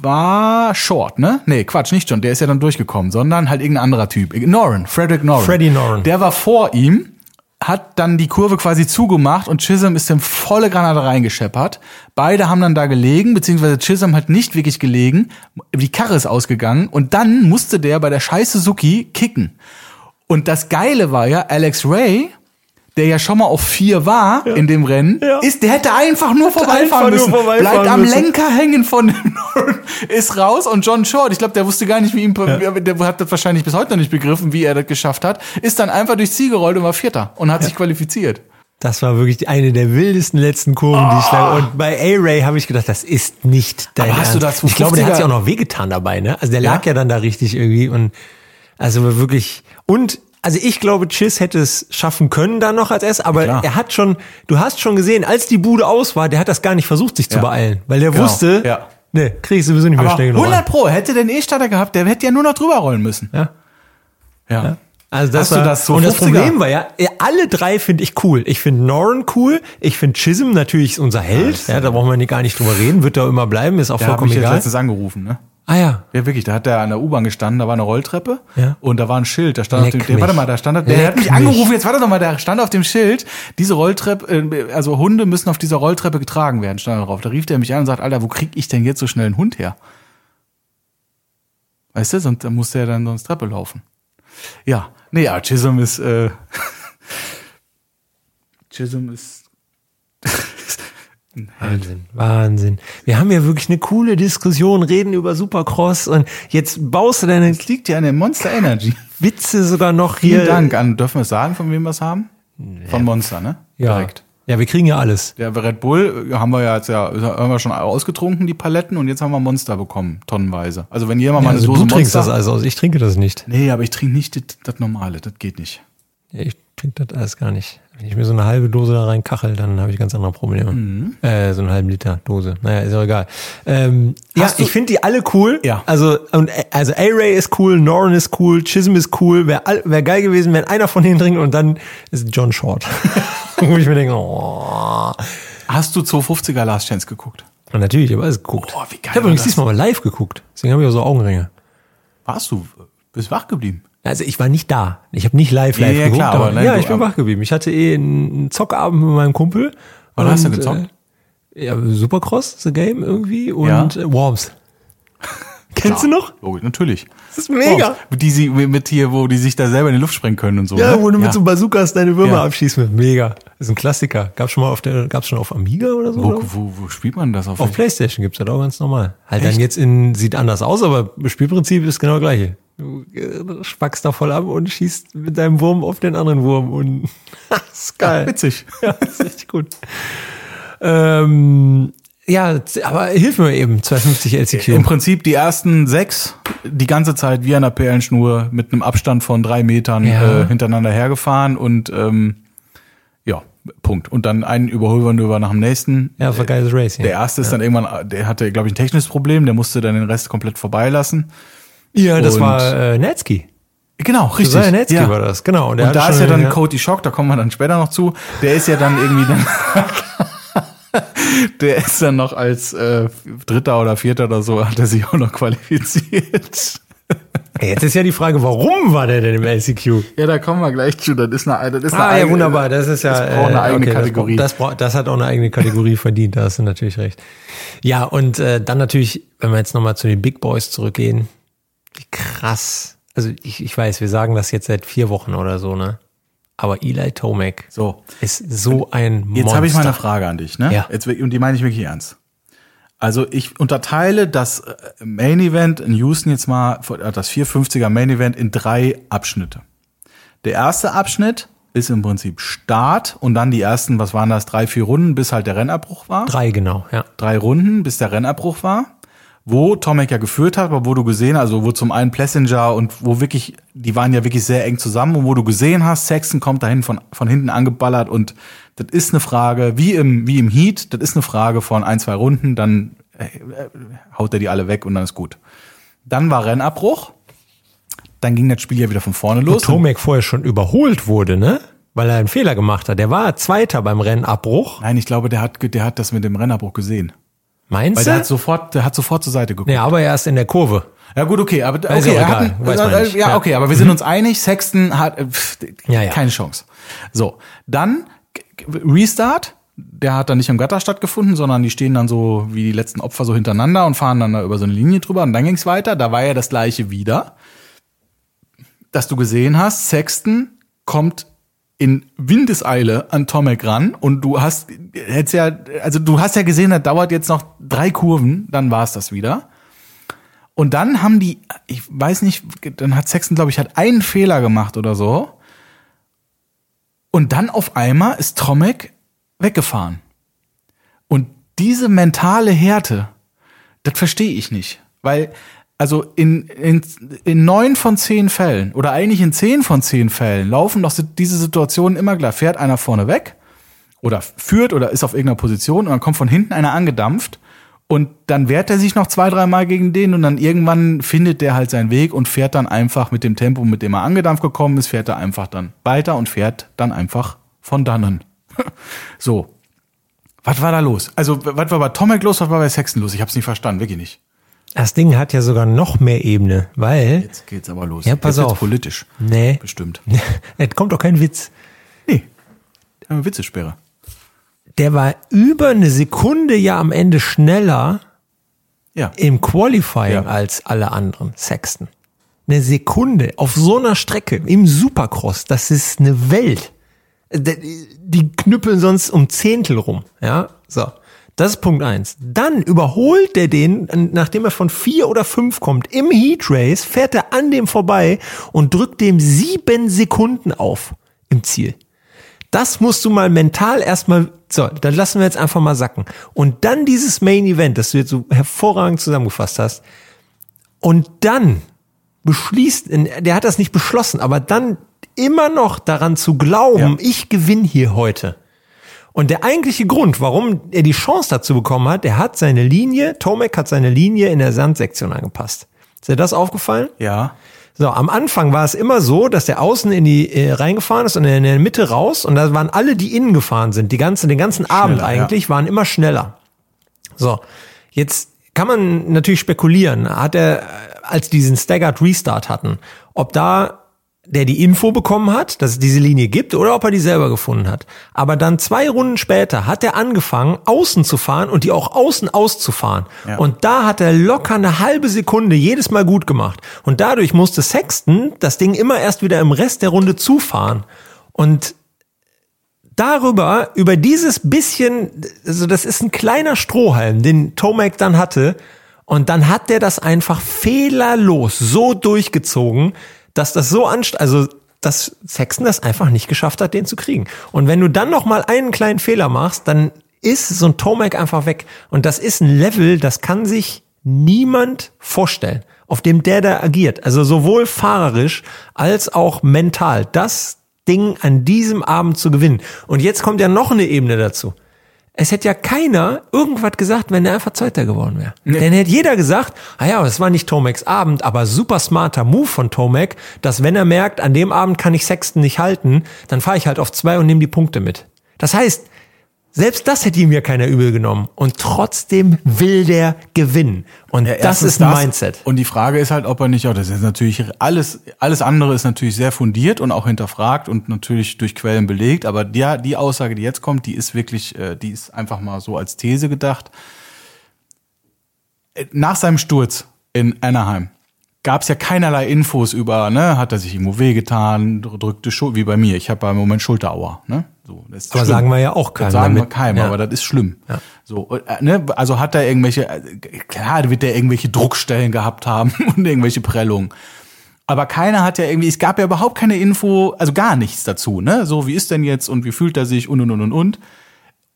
war Short, ne? Nee, Quatsch, nicht John, der ist ja dann durchgekommen, sondern halt irgendein anderer Typ. Noren, Frederick Noren. Freddie Noren. Der war vor ihm, hat dann die Kurve quasi zugemacht und Chisholm ist dann volle Granate reingescheppert. Beide haben dann da gelegen, beziehungsweise Chisholm hat nicht wirklich gelegen. Die Karre ist ausgegangen und dann musste der bei der scheiß Suzuki kicken. Und das Geile war ja, Alex Ray, der ja schon mal auf vier war in dem Rennen, Ja. ist, der hätte einfach nur vorbeifahren einfach nur müssen. vorbeifahren Bleibt am müssen. Lenker hängen von dem Norton, ist raus und John Short, ich glaube, der wusste gar nicht, wie ihm, der hat das wahrscheinlich bis heute noch nicht begriffen, wie er das geschafft hat, ist dann einfach durchs Ziel gerollt und war Vierter und hat sich qualifiziert. Das war wirklich eine der wildesten letzten Kurven, die ich da. Und bei A-Ray habe ich gedacht, das ist nicht dein Aber hast du Ernst. da Ich glaube, der hat 250er sich auch noch wehgetan dabei, ne? Also der Ja? lag ja dann da richtig irgendwie und also wirklich und also ich glaube, Chiss hätte es schaffen können dann noch als S, aber Klar. er hat schon, du hast schon gesehen, als die Bude aus war, der hat das gar nicht versucht, sich zu Ja. beeilen, weil der Genau. wusste, Ja. ne, krieg ich sowieso nicht mehr Aber schnell genug. 100 an. Pro, hätte einen E-Starter gehabt, der hätte ja nur noch drüber rollen müssen. Ja. Ja. Also das Hast war, das so und das 50er? Problem war ja, ja, alle drei finde ich cool. Ich finde Noren cool, ich finde Chisholm natürlich unser Held, ja, da brauchen wir nicht- gar nicht drüber reden, wird da immer bleiben, ist auch Der hat vollkommen mich jetzt egal. letztens angerufen, ne? Ah ja, Ja, wirklich, da hat der an der U-Bahn gestanden, da war eine Rolltreppe Ja. und da war ein Schild, da stand auf Leck dem, der, warte mal, da stand, der Leck hat mich mich. angerufen, jetzt warte doch mal, da stand auf dem Schild, diese Rolltreppe, äh, also Hunde müssen auf dieser Rolltreppe getragen werden, stand da drauf. Da rief der mich an und sagt, Alter, wo krieg ich denn jetzt so schnell einen Hund her? Weißt du, sonst dann muss der dann sonst Treppe laufen. Ja, nee, ja, Chisholm ist, äh, Chisholm ist, Wahnsinn, Wahnsinn. Wir haben ja wirklich eine coole Diskussion, reden über Supercross und jetzt baust du deine das liegt ja an der Monster Energy. Witze sogar noch hier. Vielen Dank an, dürfen wir es sagen, von wem wir es haben? Von Monster, ne? Ja. Direkt. Ja, wir kriegen ja alles. Der Red Bull äh, haben wir ja jetzt ja, haben wir schon ausgetrunken, die Paletten, und jetzt haben wir Monster bekommen, tonnenweise. Also wenn jemand mal eine also Dose du trinkst Monster. das alles aus, ich trinke das nicht. Nee, aber ich trinke nicht das, das Normale, das geht nicht. Ja, ich trinke das alles gar nicht. Wenn ich mir so eine halbe Dose da rein kachel, dann habe ich ganz andere Probleme. Mhm. Äh, so eine halbe Liter Dose. Naja, ist auch egal. Ähm, ja, du- ich finde die alle cool. Ja. Also, und, äh, also A-Ray ist cool, Noren ist cool, Chisholm ist cool. Wäre wär geil gewesen, wenn einer von denen trinkt und dann ist John Short. Wo ich mir denke, oh. Hast du 250er Last Chance geguckt? Und natürlich, ich habe alles geguckt. Boah, wie geil ich habe übrigens diesmal mal live geguckt. Deswegen habe ich auch so Augenringe. Warst du? Bist wach geblieben? Also ich war nicht da. Ich habe nicht live live Ja, ja, geguckt. klar, aber, nein, ja, ich bin wach geblieben. Ich hatte eh einen Zockabend mit meinem Kumpel. Was hast du Und, gezockt? Äh, ja, Supercross, The Game irgendwie und Ja. äh, Worms. Kennst du noch? Logisch, natürlich. Das ist mega. Oh, die sie mit hier, wo die sich da selber in die Luft sprengen können und so. Ja, ne? wo du mit so Bazookas deine Würmer Ja. abschießt mit. Mega. Das ist ein Klassiker. Gab's schon mal auf der, gab's schon auf Amiga oder so? wo, oder? wo, wo spielt man das auf? Auf Playstation gibt's das auch ganz normal. Halt Echt? dann jetzt in, sieht anders aus, aber Spielprinzip ist genau das gleiche. Du äh, spackst da voll ab und schießt mit deinem Wurm auf den anderen Wurm und das ist geil. Witzig. Ja, das ist richtig gut. Ähm, ja, aber hilf mir eben, 250 LCQ. Im Prinzip die ersten sechs die ganze Zeit wie an der Perlenschnur mit einem Abstand von drei Metern Ja. äh, hintereinander hergefahren und ähm, ja, Punkt. Und dann einen Überholmanöver nach dem nächsten. ja, war geiles Racing. Der erste ist dann irgendwann, der hatte, glaube ich, ein technisches Problem, der musste dann den Rest komplett vorbeilassen. Ja, das und- war äh, Netzky. Genau, richtig. Josiah Netzky war das, genau. Und, Und da ist ja dann Cody Shock, da kommen wir dann später noch zu. Der ist ja dann irgendwie dann. der ist dann noch als äh, Dritter oder Vierter oder so, hat er sich auch noch qualifiziert. Jetzt ist ja die Frage, warum war der denn im LCQ? Ja, da kommen wir gleich zu. Das ist eine, das ist eine Ah, ja, eigene- wunderbar. Das ist ja. Das braucht eine äh, eigene okay, Kategorie. Das, braucht- das hat auch eine eigene Kategorie verdient, da hast du natürlich recht. Ja, und äh, dann natürlich, wenn wir jetzt nochmal zu den Big Boys zurückgehen, wie krass. Also ich, ich weiß, wir sagen das jetzt seit vier Wochen oder so, ne? Aber Eli Tomac so, ist so ein Monster. jetzt habe ich mal eine Frage an dich, ne? Ja. Jetzt, und die meine ich wirklich ernst. Also ich unterteile das äh, Main Event in Houston jetzt mal, äh, das 450er Main Event in drei Abschnitte. Der erste Abschnitt ist im Prinzip Start und dann die ersten, was waren das, drei, vier Runden, bis halt der Rennabbruch war. Drei genau, ja. drei Runden, bis der Rennabbruch war, wo Tomek ja geführt hat, aber wo du gesehen, also wo zum einen Plessinger und wo wirklich, die waren ja wirklich sehr eng zusammen und wo du gesehen hast, Saxon kommt dahin von, von hinten angeballert und das ist eine Frage, wie im, wie im Heat, das ist eine Frage von ein, zwei Runden, dann äh, äh, haut er die alle weg und dann ist gut. Dann war Rennabbruch. Dann ging das Spiel ja wieder von vorne los. Wo Tomek vorher schon überholt wurde, ne? Weil er einen Fehler gemacht hat. Der war Zweiter beim Rennabbruch. Nein, ich glaube, der hat, der hat das mit dem Rennabbruch gesehen. Weil Meinst der hat du? sofort, der hat sofort zur Seite geguckt. Ja, aber erst in der Kurve. Ja gut, okay, aber Ist okay, er egal, hat, weiß man nicht. ja, okay, aber wir sind uns einig, Sexton hat äh, pff, Ja, ja. keine Chance. So, dann Restart, der hat dann nicht im Gatter stattgefunden, sondern die stehen dann so wie die letzten Opfer so hintereinander und fahren dann da über so eine Linie drüber und dann ging's weiter, da war ja das gleiche wieder. Dass du gesehen hast, Sexton kommt in Windeseile an Tomek ran und du hast hättest ja also du hast ja gesehen, das dauert jetzt noch drei Kurven, dann war's das wieder. Und dann haben die, ich weiß nicht, dann hat Sexton, glaube ich, hat einen Fehler gemacht oder so. Und dann auf einmal ist Tomek weggefahren. Und diese mentale Härte, das verstehe ich nicht. Weil, also in, in, in neun von zehn Fällen oder eigentlich in zehn von zehn Fällen laufen doch diese Situationen immer klar. Fährt einer vorne weg oder führt oder ist auf irgendeiner Position und dann kommt von hinten einer angedampft und dann wehrt er sich noch zwei, dreimal gegen den und dann irgendwann findet der halt seinen Weg und fährt dann einfach mit dem Tempo, mit dem er angedampft gekommen ist, fährt er einfach dann weiter und fährt dann einfach von dannen. so. Was war da los? Also, was war bei Tomek los, was war bei Sexton los? Ich hab's nicht verstanden, wirklich nicht. Das Ding hat ja sogar noch mehr Ebene, weil. Jetzt geht's aber los. Ja, pass Jetzt auf. politisch. Nee. Bestimmt. Es kommt doch kein Witz. Nee. Eine Witzesperre. Der war über eine Sekunde ja am Ende schneller Ja. im Qualifying Ja. als alle anderen Sexton. Eine Sekunde auf so einer Strecke im Supercross, das ist eine Welt. Die die knüppeln sonst um Zehntel rum, ja, so. Das ist Punkt eins. Dann überholt er den, nachdem er von vier oder fünf kommt, im Heat Race, fährt er an dem vorbei und drückt dem sieben Sekunden auf im Ziel. Das musst du mal mental erstmal, so, dann lassen wir jetzt einfach mal sacken. Und dann dieses Main Event, das du jetzt so hervorragend zusammengefasst hast. Und dann beschließt, der hat das nicht beschlossen, aber dann immer noch daran zu glauben, Ja. ich gewinne hier heute. Und der eigentliche Grund, warum er die Chance dazu bekommen hat, der hat seine Linie, Tomek hat seine Linie in der Sandsektion angepasst. Ist dir das aufgefallen? Ja. So, am Anfang war es immer so, dass der außen in die äh, reingefahren ist und in der Mitte raus und da waren alle, die innen gefahren sind, die ganze, den ganzen Abend ja. eigentlich, waren immer schneller. So, jetzt kann man natürlich spekulieren, hat er, äh, als die diesen Staggered Restart hatten, ob da der die Info bekommen hat, dass es diese Linie gibt, oder ob er die selber gefunden hat. Aber dann zwei Runden später hat er angefangen, außen zu fahren und die auch außen auszufahren. Ja. Und da hat er locker eine halbe Sekunde jedes Mal gut gemacht. Und dadurch musste Sexton das Ding immer erst wieder im Rest der Runde zufahren. Und darüber, über dieses bisschen, also das ist ein kleiner Strohhalm, den Tomac dann hatte. Und dann hat der das einfach fehlerlos so durchgezogen, dass das so anst, also dass Sexton das einfach nicht geschafft hat, den zu kriegen. Und wenn du dann noch mal einen kleinen Fehler machst, dann ist so ein Tomac einfach weg. Und das ist ein Level, das kann sich niemand vorstellen, auf dem der da agiert. Also sowohl fahrerisch als auch mental. Das Ding an diesem Abend zu gewinnen. Und jetzt kommt ja noch eine Ebene dazu. Es hätte ja keiner irgendwas gesagt, wenn er einfach Zweiter geworden wäre. Dann hätte jeder gesagt, ah ja, das war nicht Tomacs Abend, aber super smarter Move von Tomac, dass wenn er merkt, an dem Abend kann ich Sexton nicht halten, dann fahre ich halt auf zwei und nehme die Punkte mit. Das heißt, selbst das hätte ihm ja keiner übel genommen. Und trotzdem will der gewinnen. Und das Erstens ist ein Mindset. Und die Frage ist halt, ob er nicht, auch das ist natürlich alles, alles andere ist natürlich sehr fundiert und auch hinterfragt und natürlich durch Quellen belegt. Aber die, die Aussage, die jetzt kommt, die ist wirklich, äh, die ist einfach mal so als These gedacht. Äh, Nach seinem Sturz in Anaheim gab es ja keinerlei Infos über, ne, hat er sich irgendwo wehgetan, drückte Schulter, wie bei mir. Ich habe im Moment Schulterauer, ne? So, das ist Aber schlimm. sagen wir ja auch keinem Das sagen wir keinem, Ja. aber das ist schlimm. So, äh, ne, also hat er irgendwelche, äh, klar wird er irgendwelche Druckstellen gehabt haben und irgendwelche Prellungen. Aber keiner hat ja irgendwie, es gab ja überhaupt keine Info, also gar nichts dazu, ne? So, wie ist denn jetzt und wie fühlt er sich und und und und und.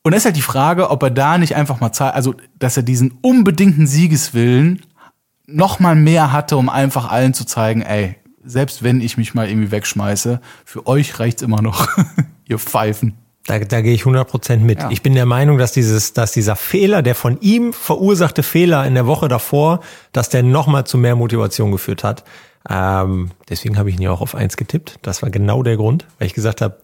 Und es ist halt die Frage, ob er da nicht einfach mal zeigt, also, dass er diesen unbedingten Siegeswillen noch mal mehr hatte, um einfach allen zu zeigen, ey, selbst wenn ich mich mal irgendwie wegschmeiße, für euch reicht's immer noch, ihr Pfeifen. Da, da gehe ich 100% mit. Ja. Ich bin der Meinung, dass dieses, dass dieser Fehler, der von ihm verursachte Fehler in der Woche davor, dass der nochmal zu mehr Motivation geführt hat. Ähm, deswegen habe ich ihn ja auch auf eins getippt. Das war genau der Grund, weil ich gesagt habe,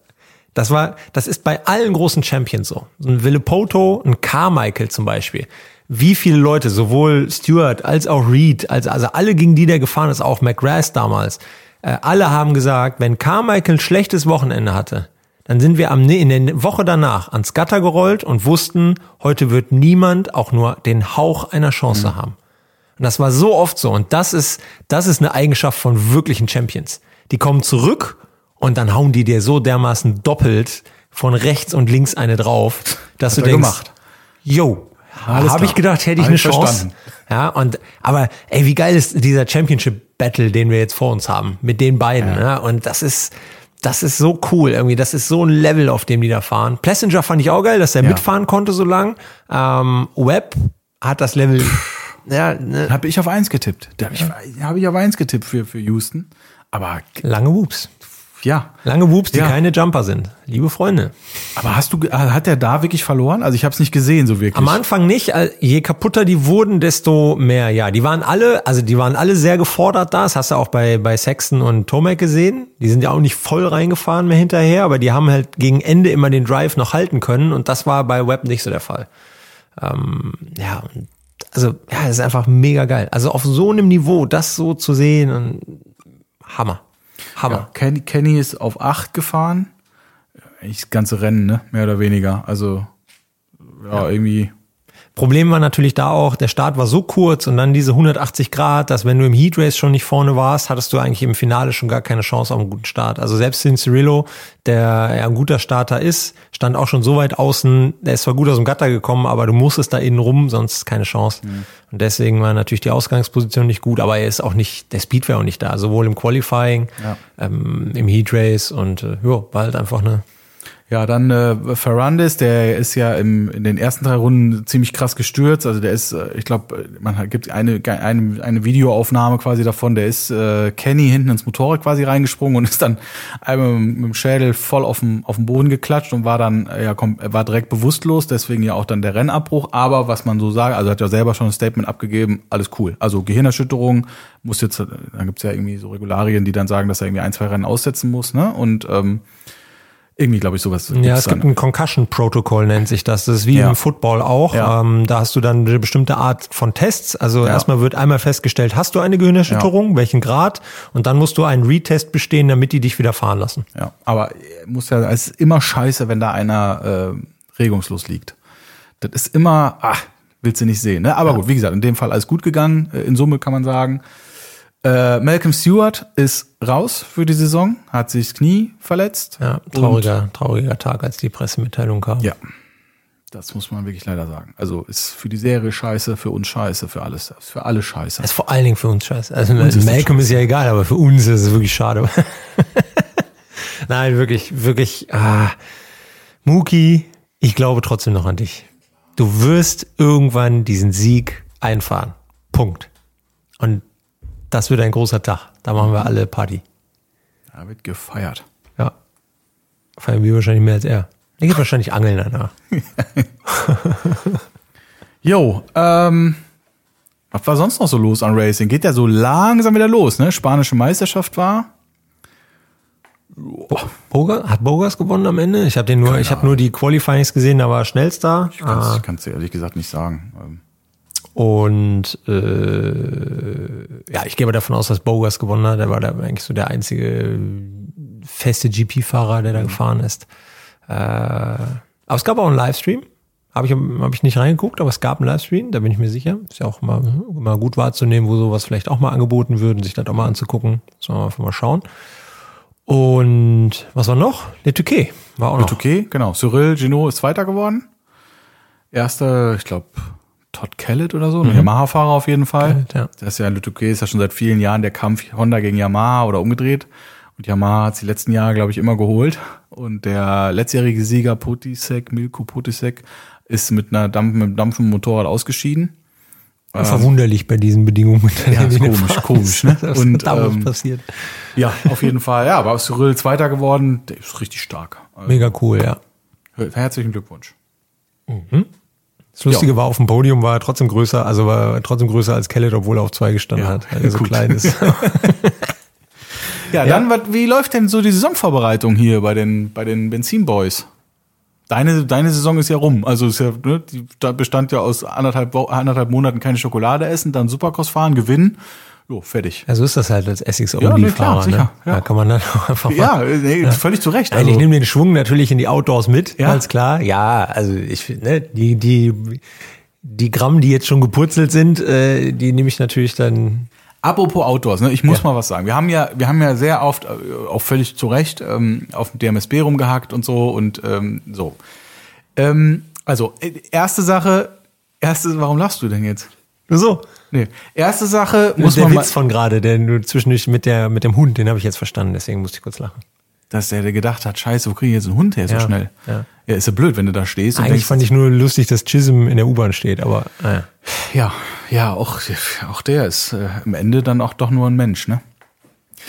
das war, das ist bei allen großen Champions so. So Ein Villepoto, ein Carmichael zum Beispiel. Wie viele Leute, sowohl Stewart als auch Reed, als, also alle gegen die der gefahren ist, auch McGrath damals, äh, alle haben gesagt, wenn Carmichael ein schlechtes Wochenende hatte, dann sind wir am, in der Woche danach ans Gatter gerollt und wussten, heute wird niemand auch nur den Hauch einer Chance haben. Und das war so oft so. Und das ist, das ist eine Eigenschaft von wirklichen Champions. Die kommen zurück und dann hauen die dir so dermaßen doppelt von rechts und links eine drauf, dass Hat du denkst, gemacht. yo, Alles habe ich gedacht, hätte ich Hab eine Chance. verstanden. Ja, und, aber, ey, wie geil ist dieser Championship Battle, den wir jetzt vor uns haben, mit den beiden, ja. Und das ist, das ist so cool irgendwie. Das ist so ein Level, auf dem die da fahren. Plessinger fand ich auch geil, dass er Ja. mitfahren konnte so lang. Ähm, Webb hat das Level, ja, ne, Habe ich auf eins getippt. Da habe ich, hab ich auf eins getippt für, für Houston. Aber lange Whoops. Ja. Lange Whoops, die Ja. keine Jumper sind. Liebe Freunde. Aber hast du, ge- hat der da wirklich verloren? Also ich habe es nicht gesehen, so wirklich. Am Anfang nicht. Äh, Je kaputter die wurden, desto mehr. Ja, die waren alle, also die waren alle sehr gefordert da. Das hast du auch bei, bei Sexton und Tomek gesehen. Die sind ja auch nicht voll reingefahren mehr hinterher, aber die haben halt gegen Ende immer den Drive noch halten können und das war bei Webb nicht so der Fall. Ähm, ja, also ja, das ist einfach mega geil. Also auf so einem Niveau, das so zu sehen, Hammer. Hammer. Ja, Kenny, Kenny ist auf acht gefahren. Eigentlich das ganze Rennen, ne? Mehr oder weniger. Also ja, irgendwie. Problem war natürlich da auch, der Start war so kurz und dann diese 180 Grad, dass wenn du im Heat Race schon nicht vorne warst, hattest du eigentlich im Finale schon gar keine Chance auf einen guten Start. Also selbst den Cirillo, der ja ein guter Starter ist, stand auch schon so weit außen, der ist zwar gut aus dem Gatter gekommen, aber du musstest da innen rum, sonst keine Chance. Und deswegen war natürlich die Ausgangsposition nicht gut, aber er ist auch nicht, der Speed war auch nicht da, sowohl im Qualifying, Ja. ähm, im Heat Race und äh, ja, war halt einfach eine Ja, dann äh, Ferrandes, der ist ja im, in den ersten drei Runden ziemlich krass gestürzt. Also der ist, äh, ich glaube, man gibt eine, eine, eine Videoaufnahme quasi davon. Der ist äh, Kenny hinten ins Motorrad quasi reingesprungen und ist dann einmal mit, dem Schädel voll auf dem, auf dem Boden geklatscht und war dann, äh, ja, komm, war direkt bewusstlos. Deswegen ja auch dann der Rennabbruch. Aber was man so sagt, also hat ja selber schon ein Statement abgegeben, alles cool. Also Gehirnerschütterung muss jetzt, äh, dann gibt's ja irgendwie so Regularien, die dann sagen, dass er irgendwie ein, zwei Rennen aussetzen muss. Ne? Und ähm, irgendwie, glaube ich, sowas. Ja, es dann. gibt ein Concussion Protocol, nennt sich das. Das ist wie Ja. im Football auch. Ja. Ähm, da hast du dann eine bestimmte Art von Tests. Also Ja. erstmal wird einmal festgestellt, hast du eine Gehirnerschütterung, welchen Grad? Und dann musst du einen Retest bestehen, damit die dich wieder fahren lassen. Ja, aber muss ja, es ist immer scheiße, wenn da einer äh, regungslos liegt. Das ist immer, ach, willst du nicht sehen. Ne? Aber gut, wie gesagt, in dem Fall alles gut gegangen. Äh, In Summe kann man sagen. Äh, Malcolm Stewart ist raus für die Saison, hat sich das Knie verletzt. Ja, trauriger, trauriger Tag, als die Pressemitteilung kam. Ja, das muss man wirklich leider sagen. Also ist für die Serie scheiße, für uns scheiße, für alles, für alle scheiße. Das ist vor allen Dingen für uns scheiße. Also uns ist Malcolm ist ja egal, aber für uns ist es wirklich schade. Nein, wirklich, wirklich. Ah, Muki, ich glaube trotzdem noch an dich. Du wirst irgendwann diesen Sieg einfahren. Punkt. Und das wird ein großer Tag. Da machen wir alle Party. Da wird gefeiert. Ja. Feiern wir wahrscheinlich mehr als er. Er geht wahrscheinlich angeln danach. Jo, ähm, was war sonst noch so los an Racing? Geht ja so langsam wieder los, ne? Spanische Meisterschaft war. Boga, hat Bogas gewonnen am Ende? Ich habe den nur, ich habe nur die Qualifyings gesehen, da war er schnellster. Ich ich kann's dir ehrlich gesagt nicht sagen. Und äh, ja, ich gehe aber davon aus, dass Bogas gewonnen hat. Der war da eigentlich so der einzige feste GP-Fahrer, der da gefahren ist. Äh, aber es gab auch einen Livestream. Habe ich, hab ich nicht reingeguckt, aber es gab einen Livestream, da bin ich mir sicher. Ist ja auch immer, immer gut wahrzunehmen, wo sowas vielleicht auch mal angeboten wird und sich das auch mal anzugucken. Sollen wir einfach mal schauen. Und was war noch? Le Touquet war auch noch. Wird okay, genau. Cyril Gino ist Zweiter geworden. Erster, ich glaube, Todd Kellett oder so, ein Yamaha-Fahrer auf jeden Fall. Kellett, ja. Das ist ja, Touquet ist ja schon seit vielen Jahren der Kampf Honda gegen Yamaha oder umgedreht. Und Yamaha hat die letzten Jahre, glaube ich, immer geholt. Und der letztjährige Sieger Potisek, Milko Potisek, ist mit einer Dampf, mit einem dampfenden Motorrad ausgeschieden. Verwunderlich bei diesen Bedingungen. Ja, ist komisch, fahren. komisch, ne? Was Und, damals ähm, passiert. Ja, auf jeden Fall. Ja, aber Cyril Zweiter geworden, der ist richtig stark. Also, Mega cool, ja. Herzlichen Glückwunsch. Das Lustige war, auf dem Podium war er trotzdem größer, also war er trotzdem größer als Kellet, obwohl er auf zwei gestanden Ja, hat, weil er so gut. klein ist. Ja, dann, wat, wie läuft denn so die Saisonvorbereitung hier bei den, bei den Benzinboys? Deine, deine Saison ist ja rum. Also ist ja, ne, die bestand ja aus anderthalb, anderthalb Monaten keine Schokolade essen, dann Supercross fahren, gewinnen. Jo, fertig. Ja, so ist das halt als Essex Ja, nee, klar, ne? ja. Da kann man dann auch einfach mal. Ja, nee, völlig zu Recht. Also, ich nehme den Schwung natürlich in die Outdoors mit, Ja. ganz klar. Ja, also ich finde, ne, die, die, die Gramm, die jetzt schon gepurzelt sind, äh, die nehme ich natürlich dann. Apropos Outdoors, ne, ich muss Ja. mal was sagen. Wir haben ja, wir haben ja sehr oft, äh, auch völlig zu Recht, ähm, auf dem DMSB rumgehackt und so und ähm, so. Ähm, also, äh, erste Sache, erste, warum lachst du denn jetzt? So. Nee, erste Sache muss der man mal, Witz von gerade, der nur zwischendurch mit der mit dem Hund, den habe ich jetzt verstanden, deswegen musste ich kurz lachen. dass der, der gedacht hat, scheiße, wo kriege ich jetzt einen Hund her so Ja, schnell? ja. ja, ist ja blöd, wenn du da stehst und Eigentlich denkst, fand ich nur lustig, dass Chisholm in der U-Bahn steht, aber naja. ja, ja, auch, auch der ist äh, am Ende dann auch doch nur ein Mensch, ne?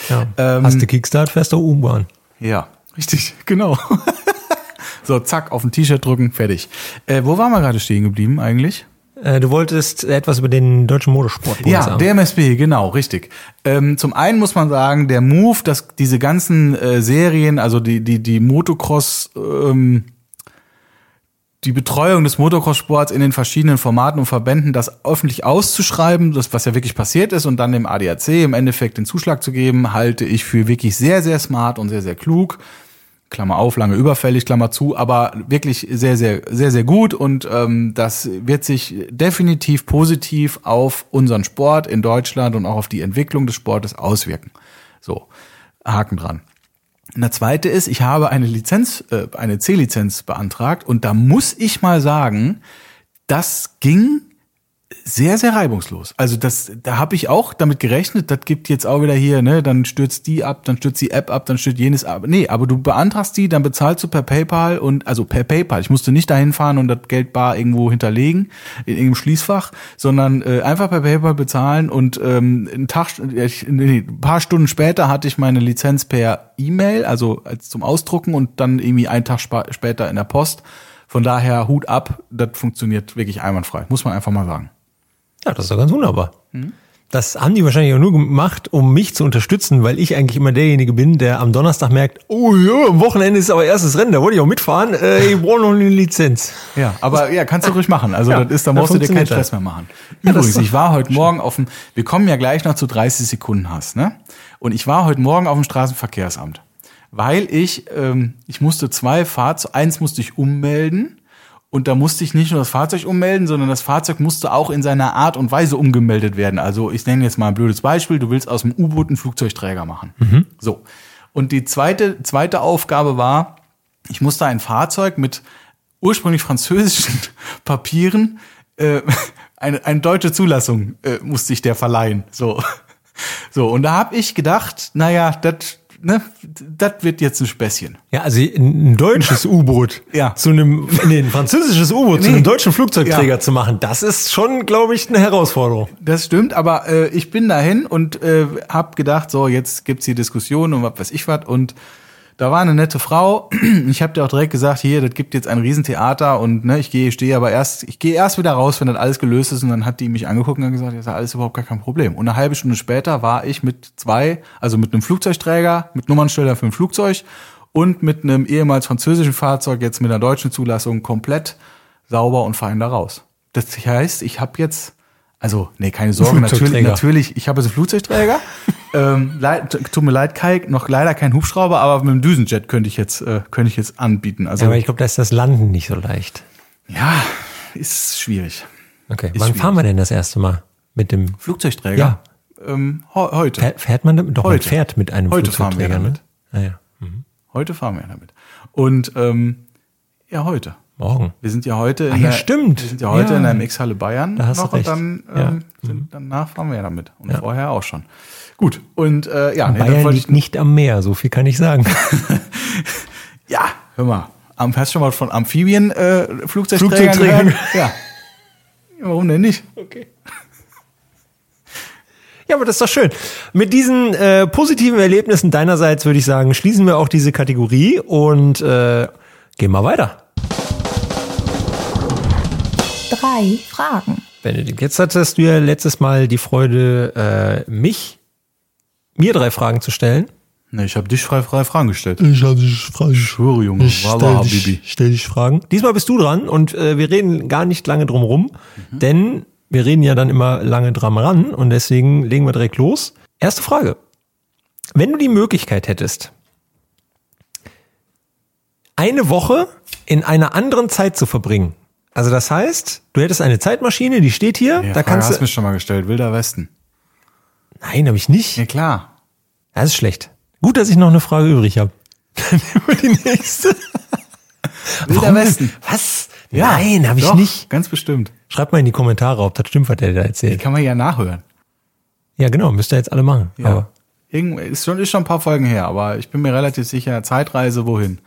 Ja. Ähm, Hast du Kickstart, fährst du U-Bahn. Ja, richtig, genau. so, zack, auf ein T-Shirt drücken, fertig. Äh, wo waren wir gerade stehen geblieben eigentlich? Äh, du wolltest etwas über den deutschen Motorsport Ja, sagen. der MSB, genau, richtig. Ähm, zum einen muss man sagen, der Move, dass diese ganzen äh, Serien, also die, die, die Motocross, ähm, die Betreuung des Motocross-Sports in den verschiedenen Formaten und Verbänden, das öffentlich auszuschreiben, das, was ja wirklich passiert ist, und dann dem ADAC im Endeffekt den Zuschlag zu geben, halte ich für wirklich sehr, sehr smart und sehr, sehr klug. Klammer auf, lange überfällig, Klammer zu, aber wirklich sehr, sehr, sehr, sehr gut und ähm, das wird sich definitiv positiv auf unseren Sport in Deutschland und auch auf die Entwicklung des Sportes auswirken. So, Haken dran. Und der zweite ist, ich habe eine Lizenz, äh, eine C-Lizenz beantragt und da muss ich mal sagen, das ging sehr, sehr reibungslos. Also das, da habe ich auch damit gerechnet, das gibt jetzt auch wieder hier, ne, dann stürzt die ab, dann stürzt die App ab, dann stürzt jenes ab. Nee, aber du beantragst die, dann bezahlst du per PayPal und also per PayPal. Ich musste nicht dahin fahren und das Geld bar irgendwo hinterlegen in irgendeinem Schließfach, sondern äh, einfach per PayPal bezahlen und ähm, einen Tag, ich- nee, ein paar Stunden später hatte ich meine Lizenz per E-Mail, also als zum Ausdrucken und dann irgendwie einen Tag später in der Post. Von daher Hut ab, das funktioniert wirklich einwandfrei, muss man einfach mal sagen. Ja, das ist doch ganz wunderbar. Mhm. Das haben die wahrscheinlich auch nur gemacht, um mich zu unterstützen, weil ich eigentlich immer derjenige bin, der am Donnerstag merkt, oh ja, am Wochenende ist aber erstes Rennen, da wollte ich auch mitfahren, äh, ich brauche noch eine Lizenz. Ja, aber ja, kannst du ruhig machen. Also Ja, das ist, da brauchst du dir keinen Stress mehr machen. Übrigens, ich war heute Morgen auf dem, wir kommen ja gleich noch zu 30 Sekunden Hass, ne? Und ich war heute Morgen auf dem Straßenverkehrsamt, weil ich, ähm, ich musste zwei Fahrzeuge, eins musste ich ummelden und da musste ich nicht nur das Fahrzeug ummelden, sondern das Fahrzeug musste auch in seiner Art und Weise umgemeldet werden. Also ich nenne jetzt mal ein blödes Beispiel, du willst aus dem U-Boot einen Flugzeugträger machen. So. Und die zweite, zweite Aufgabe war, ich musste ein Fahrzeug mit ursprünglich französischen Papieren, äh, eine, eine deutsche Zulassung äh, musste ich der verleihen. So, so und da habe ich gedacht, naja, das ne, das wird jetzt ein Späßchen. Ja, also ein deutsches U-Boot Ja. zu einem, nee, ein französisches U-Boot zu Nee. einem deutschen Flugzeugträger Ja. zu machen, das ist schon, glaube ich, eine Herausforderung. Das stimmt, aber äh, ich bin dahin und äh, habe gedacht, so jetzt gibt's hier Diskussionen und was weiß ich was und da war eine nette Frau. Ich habe dir auch direkt gesagt, hier, das gibt jetzt ein Riesentheater und ne, ich gehe, stehe aber erst, ich gehe erst wieder raus, wenn das alles gelöst ist und dann hat die mich angeguckt und gesagt, das ist alles überhaupt gar kein Problem. Und eine halbe Stunde später war ich mit zwei, also mit einem Flugzeugträger, mit Nummernschilder für ein Flugzeug und mit einem ehemals französischen Fahrzeug jetzt mit einer deutschen Zulassung komplett sauber und fein da raus. Das heißt, ich habe jetzt also, nee, keine Sorge, natürlich, Flugzeugträger. natürlich, ich habe so Flugzeugträger. ähm, leid, tut mir leid, Kai, noch leider kein Hubschrauber, aber mit dem Düsenjet könnte ich jetzt, äh, könnte ich jetzt anbieten. Also, Ja, aber ich glaube, da ist das Landen nicht so leicht. ja, ist schwierig. Okay, Ist wann schwierig. fahren wir denn das erste Mal mit dem, Flugzeugträger? Ja. Ähm, he heute. fährt, fährt man damit? Doch, man Heute. fährt mit einem Heute fahren wir Flugzeugträger, ne? damit. Ah, ja. Heute fahren wir damit. Und ähm, ja, heute. Morgen. Wir sind ja heute in Ah, ja, der, stimmt. Wir sind ja heute Ja. in der MX-Halle Bayern Da hast du noch und recht. dann Ja. ähm, sind, danach fahren wir ja damit. Und Ja. vorher auch schon. Gut. Und äh, ja, nee, dann Bayern liegt nicht am Meer, so viel kann ich sagen. Ja, hör mal. Am, hast du schon mal von Amphibien äh, Flugzeugträgern Flugzeugträgern. gehört? Ja. ja. Warum denn nicht? Okay. Ja, aber das ist doch schön. Mit diesen äh, positiven Erlebnissen deinerseits würde ich sagen, schließen wir auch diese Kategorie und äh, gehen mal weiter. Drei Fragen. Benedikt, jetzt hattest du ja letztes Mal die Freude, äh, mich, mir drei Fragen zu stellen. Ne, ich habe dich frei, frei Fragen gestellt. Ich habe dich Fragen. Ich schwöre, Junge. Ich Wallah, stell dich, Habibi. stell dich Fragen. Diesmal bist du dran und äh, wir reden gar nicht lange drum rum, Mhm. denn wir reden ja dann immer lange dran ran und deswegen legen wir direkt los. Erste Frage. Wenn du die Möglichkeit hättest, eine Woche in einer anderen Zeit zu verbringen, also das heißt, du hättest eine Zeitmaschine, die steht hier, Ja, da Frage kannst hast du... mich schon mal gestellt. Wilder Westen. Nein, habe ich nicht. Ja, klar. Das ist schlecht. Gut, dass ich noch eine Frage übrig habe. Dann nehmen wir die nächste. Wilder Warum? Westen. Was? Nein, habe ich nicht. Ganz bestimmt. Schreibt mal in die Kommentare, ob das stimmt, was der da Die erzählt. kann man ja nachhören. Ja, genau, müsst ihr jetzt alle machen. Ja. Aber Irgend, ist, schon, ist schon ein paar Folgen her, aber ich bin mir relativ sicher, Zeitreise wohin.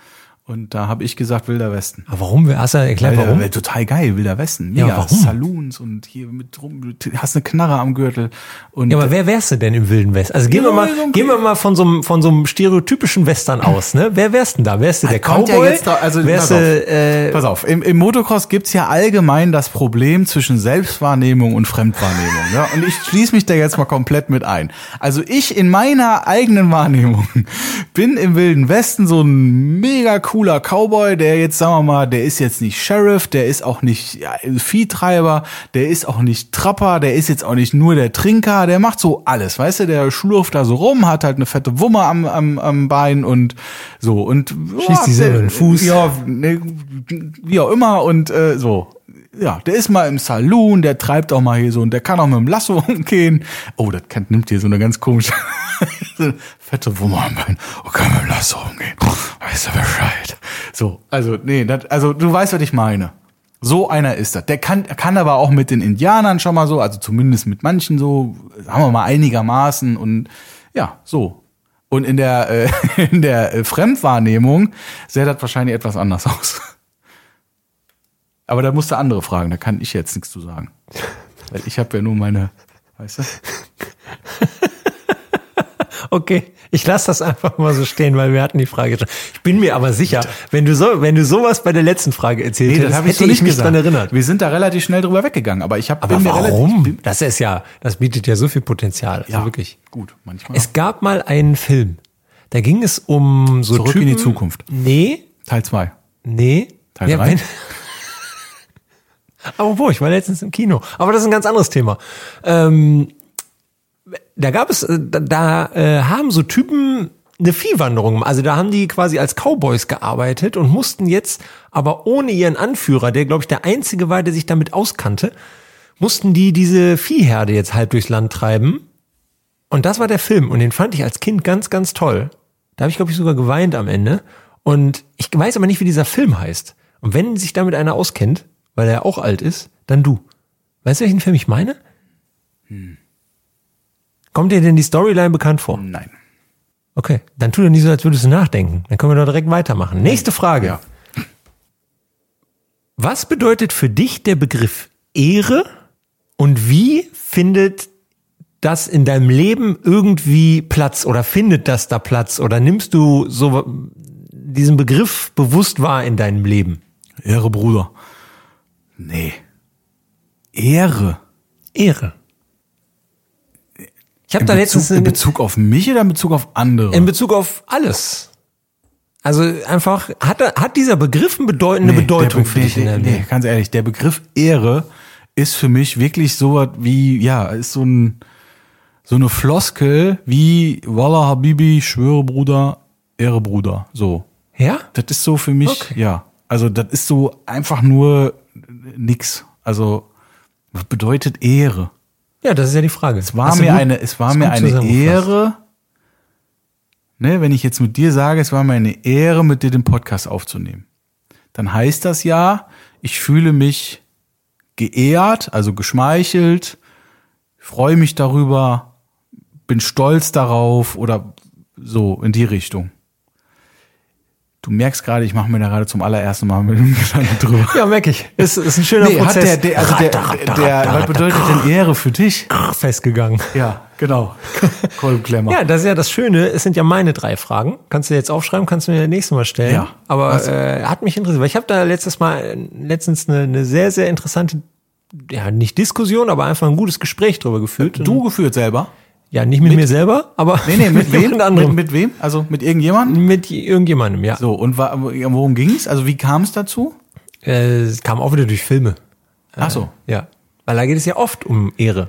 Und da habe ich gesagt Wilder Westen. aber warum? Hast du erklärt, Weil, warum? äh, total geil, Wilder Westen. Ja, Mega. warum? Saloons und hier mit rum, du hast eine Knarre am Gürtel. Und Ja, aber wer wärst du denn im Wilden West? Also gehen Ja, wir mal, so gehen wir mal von so einem, von so einem stereotypischen Western aus, ne? Wer wärst denn da? Wärst du der Kommt ja Cowboy? jetzt drauf- also, wärst pass du, äh, Pass auf, im, im Motocross gibt's ja allgemein das Problem zwischen Selbstwahrnehmung und Fremdwahrnehmung. Ja? Und ich schließe mich da jetzt mal komplett mit ein. Also ich in meiner eigenen Wahrnehmung bin im Wilden Westen so ein mega cooler Cowboy, der jetzt, sagen wir mal, der ist jetzt nicht Sheriff, der ist auch nicht ja, Viehtreiber, der ist auch nicht Trapper, der ist jetzt auch nicht nur der Trinker, der macht so alles, weißt du, der schlurft da so rum, hat halt eine fette Wumme am, am, am Bein und so und Schießt die selber in den Fuß. Ja, ne, wie auch immer und äh, so. Ja, der ist mal im Saloon, der treibt auch mal hier so und der kann auch mit dem Lasso umgehen. Oh, das kann, nimmt hier so eine ganz komische fette Wumme am Bein. Oh, kann mit dem Lasso umgehen. Weißt du Bescheid. So, also nee, das, also du weißt, was ich meine. So einer ist das. Der kann, kann aber auch mit den Indianern schon mal so, also zumindest mit manchen so, sagen wir mal einigermaßen und ja, so. Und in der, äh, in der äh, Fremdwahrnehmung sähe das wahrscheinlich etwas anders aus. Aber da musst du andere fragen, da kann ich jetzt nichts zu sagen. Weil ich habe ja nur meine, weißt du? okay, ich lasse das einfach mal so stehen, weil wir hatten die Frage schon. Ich bin mir aber sicher, wenn du so, wenn du sowas bei der letzten Frage erzählt nee, hättest, hätte ich, so nicht ich mich daran erinnert. Wir sind da relativ schnell drüber weggegangen, aber ich habe. Aber warum? Relativ, das ist ja, das bietet ja so viel Potenzial, also ja, wirklich. Gut, manchmal. Es gab mal einen Film, da ging es um so Zurück Typen, in die Zukunft. Nee. Teil 2. Nee. Teil 3. Aber wo? ich war letztens im Kino. Aber das ist ein ganz anderes Thema. Ähm, da gab es, äh, da, da äh, haben so Typen eine Viehwanderung. Also da haben die quasi als Cowboys gearbeitet und mussten jetzt, aber ohne ihren Anführer, der glaube ich der einzige war, der sich damit auskannte, mussten die diese Viehherde jetzt halb durchs Land treiben. Und das war der Film und den fand ich als Kind ganz, ganz toll. Da habe ich glaube ich sogar geweint am Ende. Und ich weiß aber nicht, wie dieser Film heißt. Und wenn sich damit einer auskennt, weil er auch alt ist, dann du. Weißt du, welchen Film ich meine? Kommt dir denn die Storyline bekannt vor? Nein. Okay, dann tu doch nicht so, als würdest du nachdenken. Dann können wir doch direkt weitermachen. Nächste Frage. Ja. Was bedeutet für dich der Begriff Ehre und wie findet das in deinem Leben irgendwie Platz oder findet das da Platz oder nimmst du so diesen Begriff bewusst wahr in deinem Leben? Ehre, Bruder. Nee. Ehre. Ehre. Ich habe da letztens in Bezug auf mich oder in Bezug auf andere? in Bezug auf alles. Also einfach hat er, hat dieser Begriff eine bedeutende Nee, Bedeutung der, für dich in nee, nee, ganz ehrlich, der Begriff Ehre ist für mich wirklich so was wie, ja, ist so ein, so eine Floskel wie, Wallah Habibi, schwöre Bruder, Ehre Bruder, so. Ja? Das ist so für mich, Okay. ja. Also das ist so einfach nur nix. Also was bedeutet Ehre? Ja, das ist ja die Frage. Es war Hast mir gut- eine, es war mir eine. Ehre, ne, wenn ich jetzt mit dir sage, es war mir eine Ehre, mit dir den Podcast aufzunehmen. Dann heißt das ja, ich fühle mich geehrt, also geschmeichelt, freue mich darüber, bin stolz darauf oder so in die Richtung. Du merkst gerade, ich mache mir da gerade zum allerersten Mal mit dem Gedanken drüber. Ja, merke ich. Ist, ist ein schöner Nee, hat Prozess. der, der, also der, der, der, was bedeutet denn Ehre für dich? festgegangen. Ja, genau. Kolbenklemmer. Ja, das ist ja das Schöne. Es sind ja meine drei Fragen. Kannst du jetzt aufschreiben, kannst du mir nächstes Mal stellen. Ja. Aber Was? äh, hat mich interessiert, weil ich habe da letztes Mal letztens eine, eine sehr, sehr interessante ja, nicht Diskussion, aber einfach ein gutes Gespräch drüber geführt. Du geführt selber? Ja, nicht mit, mir selber, aber Nee, nee, mit wem? jemand Mit, anderem. mit wem? Also mit irgendjemandem? Mit irgendjemandem, ja. So, und wa worum ging's? Also wie kam es dazu? Äh, Es kam auch wieder durch Filme. Ach so. Ja. Weil da geht es ja oft um Ehre.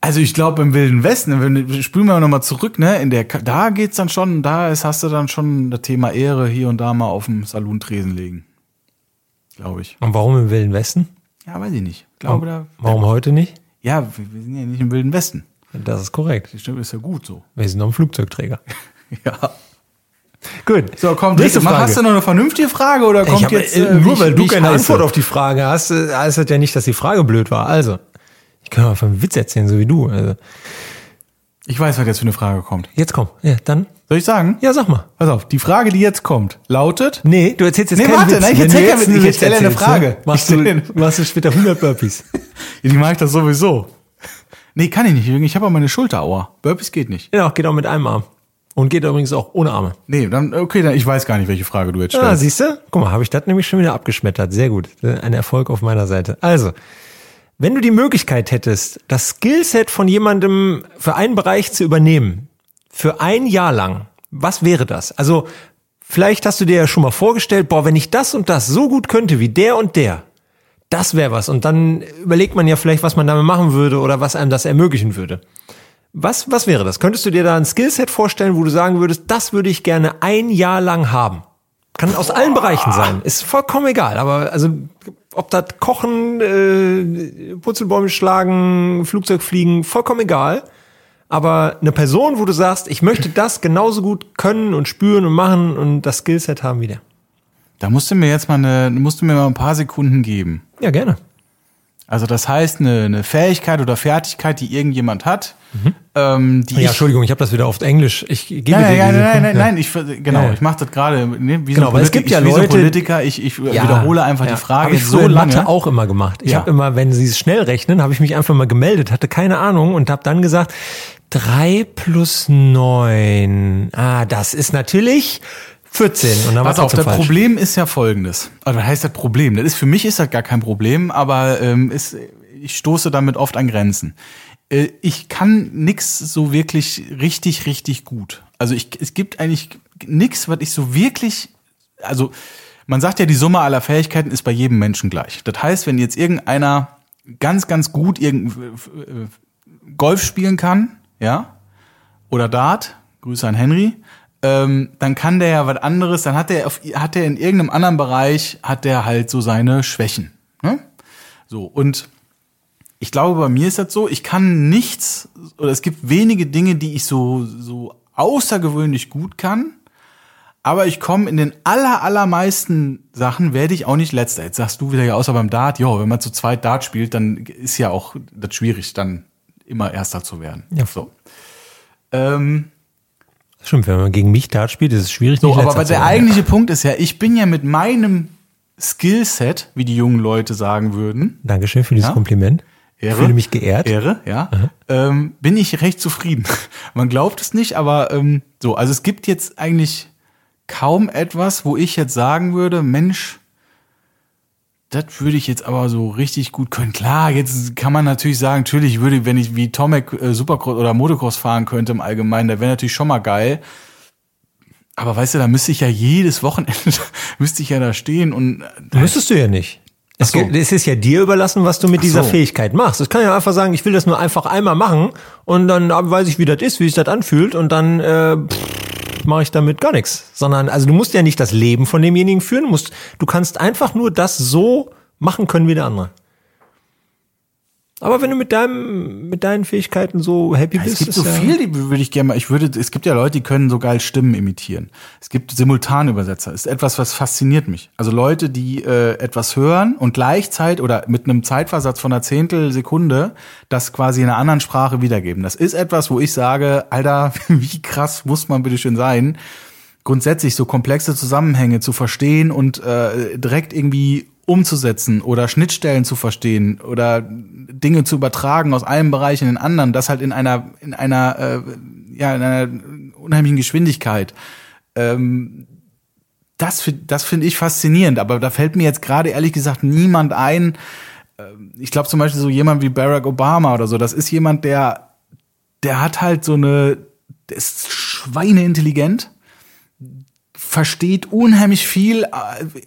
Also ich glaube im Wilden Westen, wenn wir spülen wir nochmal zurück, ne? In der da geht's dann schon, da ist, hast du dann schon das Thema Ehre hier und da mal auf dem Salontresen legen. Glaube ich. Und warum im Wilden Westen? Ja, weiß ich nicht. Ich glaube da. Warum heute nicht? Ja, wir, wir sind ja nicht im Wilden Westen. Das ist korrekt. Das stimmt, ist ja gut so. Wir sind noch ein Flugzeugträger. Ja. Gut. So, komm, nächste Frage. Hast du noch eine vernünftige Frage oder kommt hab, jetzt äh, äh, nur weil du keine? Antwort auf die Frage hast, äh, heißt das ja nicht, dass die Frage blöd war. Also, ich kann mal einen Witz erzählen, so wie du. Also, Ich weiß, was jetzt für eine Frage kommt. jetzt komm. Ja, dann. Soll ich sagen? Ja, sag mal. Pass auf, die Frage, die jetzt kommt, lautet. Nee, du erzählst jetzt Nee, keinen warte, Witz. nein, ich erzähl jetzt keinen Witz, ich stelle eine Frage. ne, Machst du, machst du später 100 Burpees. Ja, die mache ich das sowieso. Nee, kann ich nicht. Ich habe auch meine Schulteraua. Burpees geht nicht. Genau, geht auch mit einem Arm. Und geht übrigens auch ohne Arme. Nee, dann, okay, dann, ich weiß gar nicht, welche Frage du jetzt Ah, stellst. siehst du? Guck mal, habe ich das nämlich schon wieder abgeschmettert. Sehr gut. Ein Erfolg auf meiner Seite. Also, wenn du die Möglichkeit hättest, das Skillset von jemandem für einen Bereich zu übernehmen, für ein Jahr lang, was wäre das? Also, vielleicht hast du dir ja schon mal vorgestellt, boah, wenn ich das und das so gut könnte wie der und der, das wäre was. Und dann überlegt man ja vielleicht, was man damit machen würde oder was einem das ermöglichen würde. Was, was wäre das? Könntest du dir da ein Skillset vorstellen, wo du sagen würdest, das würde ich gerne ein Jahr lang haben? Kann aus allen Bereichen sein. Ist vollkommen egal. Aber also, ob das Kochen, äh, Purzelbäume schlagen, Flugzeug fliegen, vollkommen egal. Aber eine Person, wo du sagst, ich möchte das genauso gut können und spüren und machen und das Skillset haben wie der. Da musst du mir jetzt mal eine, musst du mir mal ein paar Sekunden geben. Ja, gerne. Also das heißt, eine, eine Fähigkeit oder Fertigkeit, die irgendjemand hat, ähm, die Ja, ich, Entschuldigung, ich habe das wieder auf Englisch. Ich gebe ja, ja, dir ja, diese nein, nein, Punkte. nein, ich, genau, Ja, ja. ich mache das gerade, ne, wie Genau, so es gibt ja wie so Leute- Politiker, ich, ich wiederhole einfach die Frage Hab ich so lange. Mathe auch immer gemacht. Ich Ja. habe immer, wenn sie es schnell rechnen, habe ich mich einfach mal gemeldet, hatte keine Ahnung und habe dann gesagt, drei plus neun. Ah, das ist natürlich 14. Und dann Pass auf, das falsch. Problem ist ja folgendes. Also was heißt das Problem? Das ist für mich ist das gar kein Problem, aber ähm, ist, ich stoße damit oft an Grenzen. Äh, ich kann nix so wirklich richtig, richtig gut. Also ich, es gibt eigentlich nix, was ich so wirklich, also man sagt ja, die Summe aller Fähigkeiten ist bei jedem Menschen gleich. Das heißt, wenn jetzt irgendeiner ganz, ganz gut irgend, äh, Golf spielen kann, ja, oder Dart, Grüße an Henry, ähm, dann kann der ja was anderes, dann hat auf, hat der in irgendeinem anderen Bereich, hat der halt so seine Schwächen. Ne? So, und ich glaube, bei mir ist das so, ich kann nichts, oder es gibt wenige Dinge, die ich so, so außergewöhnlich gut kann, aber ich komme in den aller, allermeisten Sachen, werde ich auch nicht letzter. Jetzt sagst du wieder ja, außer beim Dart, jo, wenn man zu zweit Dart spielt, dann ist ja auch das schwierig, dann immer Erster zu werden. Ja. So. Ähm, Stimmt, wenn man gegen mich Dart spielt, ist es schwierig, so, nicht aber der werden. eigentliche Punkt ist ja, ich bin ja mit meinem Skillset, wie die jungen Leute sagen würden, Dankeschön für dieses Ja? Kompliment. Ich Ehre. fühle mich geehrt. Ehre, ja, ähm, bin ich recht zufrieden. Man glaubt es nicht, aber ähm, so, also es gibt jetzt eigentlich kaum etwas, wo ich jetzt sagen würde, Mensch, das würde ich jetzt aber so richtig gut können. Klar, jetzt kann man natürlich sagen, natürlich würde, wenn ich wie Tomek äh, Supercross oder Motocross fahren könnte im Allgemeinen, da wäre natürlich schon mal geil. Aber weißt du, da müsste ich ja jedes Wochenende, müsste ich ja da stehen und äh, Müsstest du ja nicht. Es, so. es ist ja dir überlassen, was du mit dieser so. Fähigkeit machst. Ich kann ja einfach sagen, ich will das nur einfach einmal machen und dann weiß ich, wie das ist, wie sich das anfühlt und dann äh, mache ich damit gar nichts. Sondern, also du musst ja nicht das Leben von demjenigen führen, musst, du kannst einfach nur das so machen können wie der andere. Aber wenn du mit deinem, mit deinen Fähigkeiten so happy bist, Es gibt so ja, viel, die würde ich gerne mal, ich würde, es gibt ja Leute, die können so geil Stimmen imitieren. Es gibt Simultanübersetzer. Ist etwas, was fasziniert mich. Also Leute, die äh, etwas hören und gleichzeitig oder mit einem Zeitversatz von einer Zehntelsekunde das quasi in einer anderen Sprache wiedergeben. Das ist etwas, wo ich sage, Alter, wie krass muss man bitte schön sein, grundsätzlich so komplexe Zusammenhänge zu verstehen und äh, direkt irgendwie umzusetzen oder Schnittstellen zu verstehen oder Dinge zu übertragen aus einem Bereich in den anderen, das halt in einer in einer äh, ja in einer unheimlichen Geschwindigkeit. Ähm, das das finde ich faszinierend, aber da fällt mir jetzt gerade ehrlich gesagt niemand ein, ähm, ich glaube zum Beispiel so jemand wie Barack Obama oder so, das ist jemand, der, der hat halt so eine, der ist schweineintelligent, versteht unheimlich viel, äh,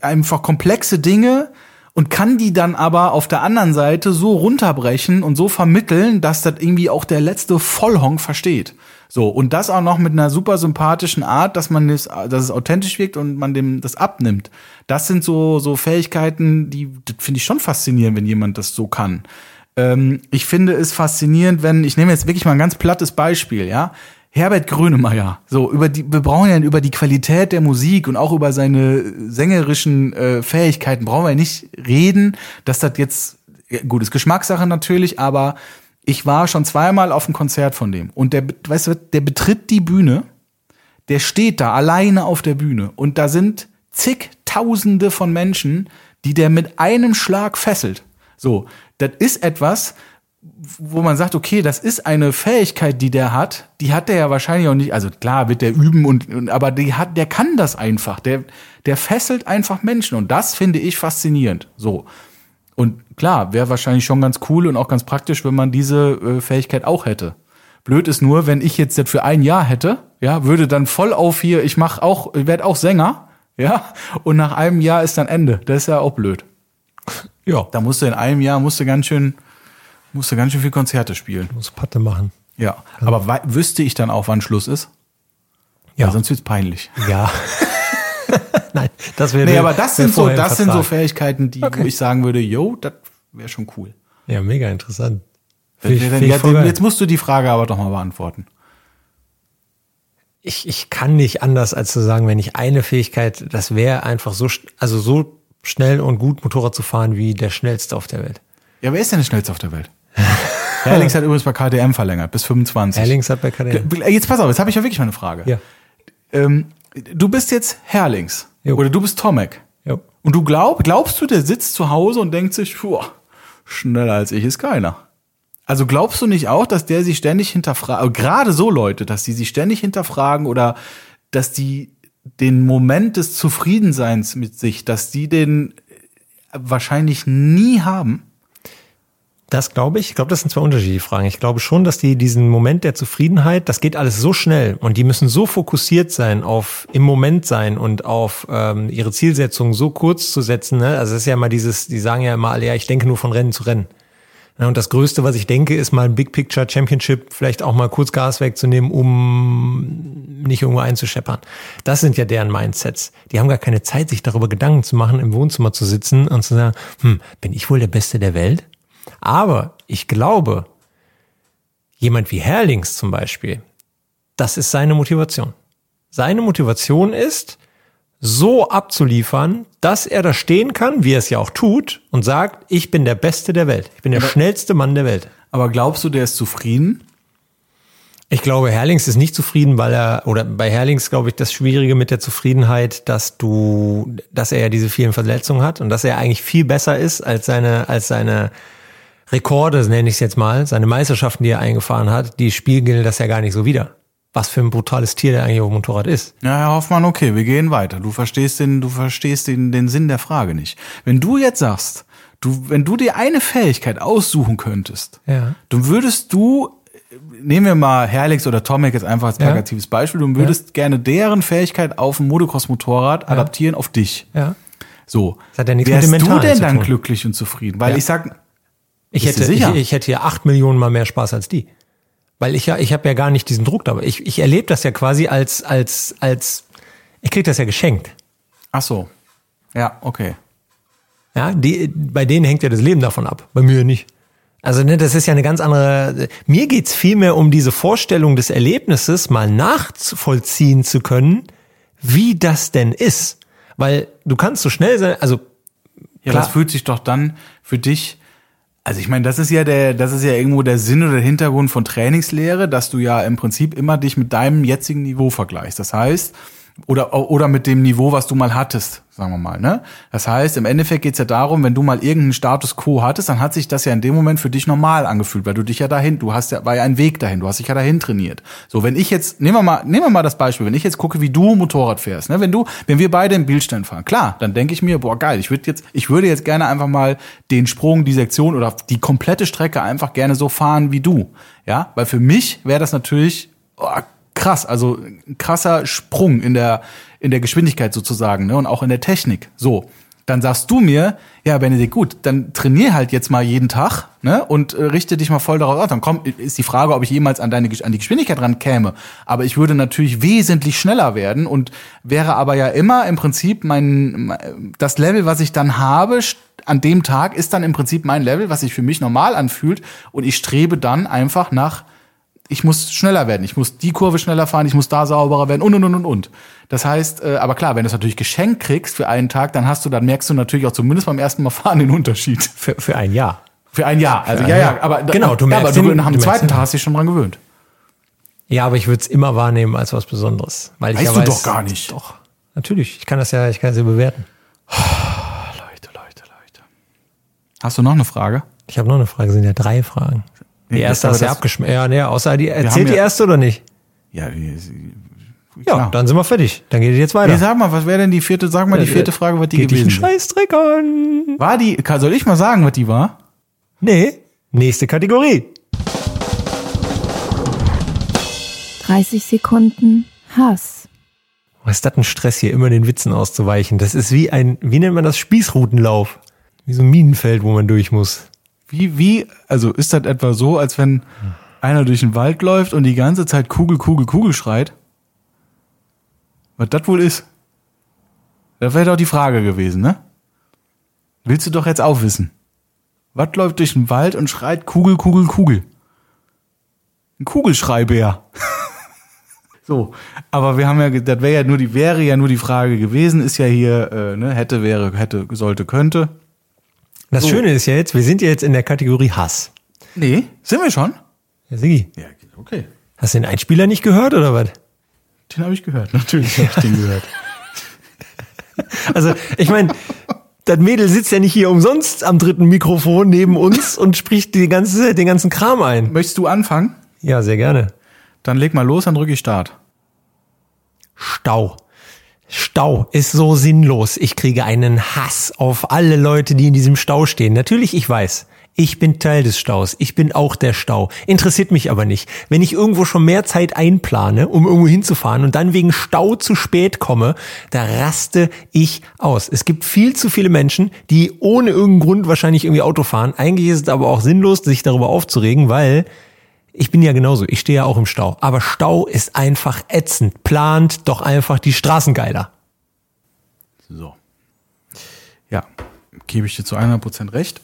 einfach komplexe Dinge und kann die dann aber auf der anderen Seite so runterbrechen und so vermitteln, dass das irgendwie auch der letzte Vollhonk versteht. So, und das auch noch mit einer super sympathischen Art, dass man das, dass es authentisch wirkt und man dem das abnimmt. Das sind so, so Fähigkeiten, die, finde ich schon faszinierend, wenn jemand das so kann. Ähm, ich finde es faszinierend, wenn, ich nehme jetzt wirklich mal ein ganz plattes Beispiel, ja. Herbert Grönemeyer, so über die, wir brauchen ja über die Qualität der Musik und auch über seine sängerischen äh, Fähigkeiten brauchen wir ja nicht reden, dass das jetzt ja, gut ist Geschmackssache natürlich, aber ich war schon zweimal auf einem Konzert von dem. Und der, weißt du, der betritt die Bühne, der steht da alleine auf der Bühne. Und da sind zigtausende von Menschen, die der mit einem Schlag fesselt. So, das ist etwas, wo man sagt, okay, das ist eine Fähigkeit, die der hat, die hat der ja wahrscheinlich auch nicht, also klar wird der üben und, und aber die hat, der kann das einfach, der, der fesselt einfach Menschen und das finde ich faszinierend. So. Und klar, wäre wahrscheinlich schon ganz cool und auch ganz praktisch, wenn man diese äh, Fähigkeit auch hätte. Blöd ist nur, wenn ich jetzt das für ein Jahr hätte, ja, würde dann voll auf hier, ich mach auch, ich werde auch Sänger, ja, und nach einem Jahr ist dann Ende. Das ist ja auch blöd. Ja. Da musst du in einem Jahr musst du ganz schön, musst du ganz schön viel Konzerte spielen. Muss Patte machen. Ja. Aber wei- wüsste ich dann auch, wann Schluss ist? Ja. Weil sonst wird's peinlich. Ja. Nein, das wäre. Nee, aber das sind so, das sind so. Fähigkeiten, die, Okay. wo ich sagen würde, yo, das wäre schon cool. Ja, mega interessant. Ich, Ja, finde ich ja, jetzt musst du die Frage aber doch mal beantworten. ich, ich kann nicht anders als zu sagen, wenn ich eine Fähigkeit, das wäre einfach so, also so schnell und gut Motorrad zu fahren wie der schnellste auf der Welt. Ja, wer ist denn der schnellste auf der Welt? Herlings hat übrigens bei KTM verlängert, bis 25. Herlings hat bei KTM. Jetzt pass auf, jetzt habe ich ja wirklich mal eine Frage. Ja. Ähm, du bist jetzt Herlings Jo. oder du bist Tomek. Jo. Und du glaub, glaubst du, der sitzt zu Hause und denkt sich, puh, schneller als ich ist keiner. Also glaubst du nicht auch, dass der sich ständig hinterfragt, gerade so Leute, dass die sich ständig hinterfragen oder dass die den Moment des Zufriedenseins mit sich, dass die den wahrscheinlich nie haben? Das glaube ich. Ich glaube, das sind zwei unterschiedliche Fragen. Ich glaube schon, dass die diesen Moment der Zufriedenheit, das geht alles so schnell und die müssen so fokussiert sein auf im Moment sein und auf ähm, ihre Zielsetzung so kurz zu setzen. Ne? Also es ist ja immer dieses, die sagen ja immer alle, ja, ich denke nur von Rennen zu Rennen. Ja, und das Größte, was ich denke, ist mal ein Big Picture Championship, vielleicht auch mal kurz Gas wegzunehmen, um nicht irgendwo einzuscheppern. Das sind ja deren Mindsets. Die haben gar keine Zeit, sich darüber Gedanken zu machen, im Wohnzimmer zu sitzen und zu sagen, hm, bin ich wohl der Beste der Welt? Aber ich glaube, jemand wie Herrlings zum Beispiel, das ist seine Motivation. Seine Motivation ist, so abzuliefern, dass er da stehen kann, wie er es ja auch tut, und sagt, ich bin der Beste der Welt. Ich bin der schnellste Mann der Welt. Aber glaubst du, der ist zufrieden? Ich glaube, Herrlings ist nicht zufrieden, weil er, oder bei Herrlings glaube ich, das Schwierige mit der Zufriedenheit, dass du, dass er ja diese vielen Verletzungen hat und dass er eigentlich viel besser ist als seine, als seine Rekorde, nenne ich es jetzt mal, seine Meisterschaften, die er eingefahren hat, die spiegeln das ja gar nicht so wider. Was für ein brutales Tier der eigentlich auf dem Motorrad ist. Ja, Herr Hoffmann, okay, wir gehen weiter. Du verstehst den, du verstehst den, den Sinn der Frage nicht. Wenn du jetzt sagst, du, wenn du dir eine Fähigkeit aussuchen könntest, Ja. dann würdest du, nehmen wir mal Herlix oder Tomek jetzt einfach als Ja. plakatives Beispiel, du würdest gerne deren Fähigkeit auf dem Motocross-Motorrad adaptieren auf dich. Ja. So. Das hat ja nichts Wärst mit dem du denn dann glücklich und zufrieden? Weil Ja. ich sag, Ich Bist hätte, ich, sicher? ich hätte hier acht Millionen mal mehr Spaß als die. Weil ich ja, ich habe ja gar nicht diesen Druck dabei. Ich, ich erlebe das ja quasi als, als, als, ich krieg das ja geschenkt. ach so. Ja, okay. Ja, die, bei denen hängt ja das Leben davon ab. Bei mir nicht. Also, ne, das ist ja eine ganz andere. Mir geht's vielmehr um diese Vorstellung des Erlebnisses, mal nachvollziehen zu können, wie das denn ist. Weil du kannst so schnell sein, also Ja, Klar. das fühlt sich doch dann für dich. Also ich meine, das ist ja der, das ist ja irgendwo der Sinn oder der Hintergrund von Trainingslehre, dass du ja im Prinzip immer dich mit deinem jetzigen Niveau vergleichst. Das heißt, Oder, oder mit dem Niveau, was du mal hattest, sagen wir mal. Ne? Das heißt, im Endeffekt geht's ja darum, wenn du mal irgendeinen Status quo hattest, dann hat sich das ja in dem Moment für dich normal angefühlt, weil du dich ja dahin, du hast ja, war ja ein Weg dahin, du hast dich ja dahin trainiert. So, wenn ich jetzt, nehmen wir mal, nehmen wir mal das Beispiel, wenn ich jetzt gucke, wie du Motorrad fährst, ne? wenn du, wenn wir beide im Bildstein fahren, klar, dann denke ich mir, boah, geil, ich würde jetzt, ich würde jetzt gerne einfach mal den Sprung, die Sektion oder die komplette Strecke einfach gerne so fahren wie du. Ja, weil für mich wäre das natürlich, oh, krass, also ein krasser Sprung in der, in der Geschwindigkeit sozusagen ne? und auch in der Technik. So, dann sagst du mir, ja, Benedikt, gut, dann trainier halt jetzt mal jeden Tag ne? und äh, richte dich mal voll darauf aus. Dann kommt, ist die Frage, ob ich jemals an, deine, an die Geschwindigkeit ran käme. Aber ich würde natürlich wesentlich schneller werden und wäre aber ja immer im Prinzip mein, das Level, was ich dann habe, an dem Tag ist dann im Prinzip mein Level, was sich für mich normal anfühlt und ich strebe dann einfach nach ich muss schneller werden, ich muss die Kurve schneller fahren, ich muss da sauberer werden und und und und und. Das heißt, äh, aber klar, wenn du es natürlich geschenkt kriegst für einen Tag, dann hast du, dann merkst du natürlich auch zumindest beim ersten Mal fahren den Unterschied. Für, für ein Jahr. Für ein Jahr. Also ja, ja, aber genau, du merkst ja, aber du, nach dem zweiten Tag hast du dich schon dran gewöhnt. Ja, aber ich würde es immer wahrnehmen als was Besonderes. Weil ich Weißt ja du weiß, doch gar nicht. Doch, natürlich. Ich kann das ja, ich kann das ja bewerten. Leute, Leute, Leute. Hast du noch eine Frage? Ich habe noch eine Frage, sind ja drei Fragen. Die Nee, erste hast du ja das- abgeschmissen. Ja, nee, außer die, erzählt die ja- erste oder nicht? Ja, Ja, klar. dann sind wir fertig. Dann geht es jetzt weiter. Nee, sag mal, was wäre denn die vierte, sag mal die vierte Frage, was die Geht gewesen ist. Scheißdreck an. War die, kann- soll ich mal sagen, was die war? Nee, nächste Kategorie. 30 Sekunden Hass. Was ist das ein Stress hier, immer den Witzen auszuweichen? Das ist wie ein, wie nennt man das, Spießrutenlauf. Wie so ein Minenfeld, wo man durch muss. Wie, wie, also ist das etwa so, als wenn einer durch den Wald läuft und die ganze Zeit Kugel, Kugel, Kugel schreit? Was das wohl ist? Das wäre doch die Frage gewesen, ne? Willst du doch jetzt auch wissen. Was läuft durch den Wald und schreit Kugel, Kugel, Kugel? Ein Kugelschreibär. so, aber wir haben ja, das wäre ja nur die, wäre ja nur die Frage gewesen, ist ja hier, äh, ne, hätte, wäre, hätte, sollte, könnte. Das So. Schöne ist ja jetzt, wir sind ja jetzt in der Kategorie Hass. Nee, sind wir schon? Ja, Sigi, Ja, okay. hast du den Einspieler nicht gehört oder was? Den habe ich gehört. Natürlich habe ich den gehört. Also, ich meine, das Mädel sitzt ja nicht hier umsonst am dritten Mikrofon neben uns und spricht die ganze, den ganzen Kram ein. Möchtest du anfangen? Ja, sehr gerne. Dann leg mal los, dann drücke ich Start. Stau. Stau ist so sinnlos. Ich kriege einen Hass auf alle Leute, die in diesem Stau stehen. Natürlich, ich weiß. Ich bin Teil des Staus. Ich bin auch der Stau. Interessiert mich aber nicht. Wenn ich irgendwo schon mehr Zeit einplane, um irgendwo hinzufahren und dann wegen Stau zu spät komme, da raste ich aus. Es gibt viel zu viele Menschen, die ohne irgendeinen Grund wahrscheinlich irgendwie Auto fahren. Eigentlich ist es aber auch sinnlos, sich darüber aufzuregen, weil ich bin ja genauso, ich stehe ja auch im Stau. Aber Stau ist einfach ätzend. Plant doch einfach die Straßen geiler. So. Ja, gebe ich dir zu 100% recht.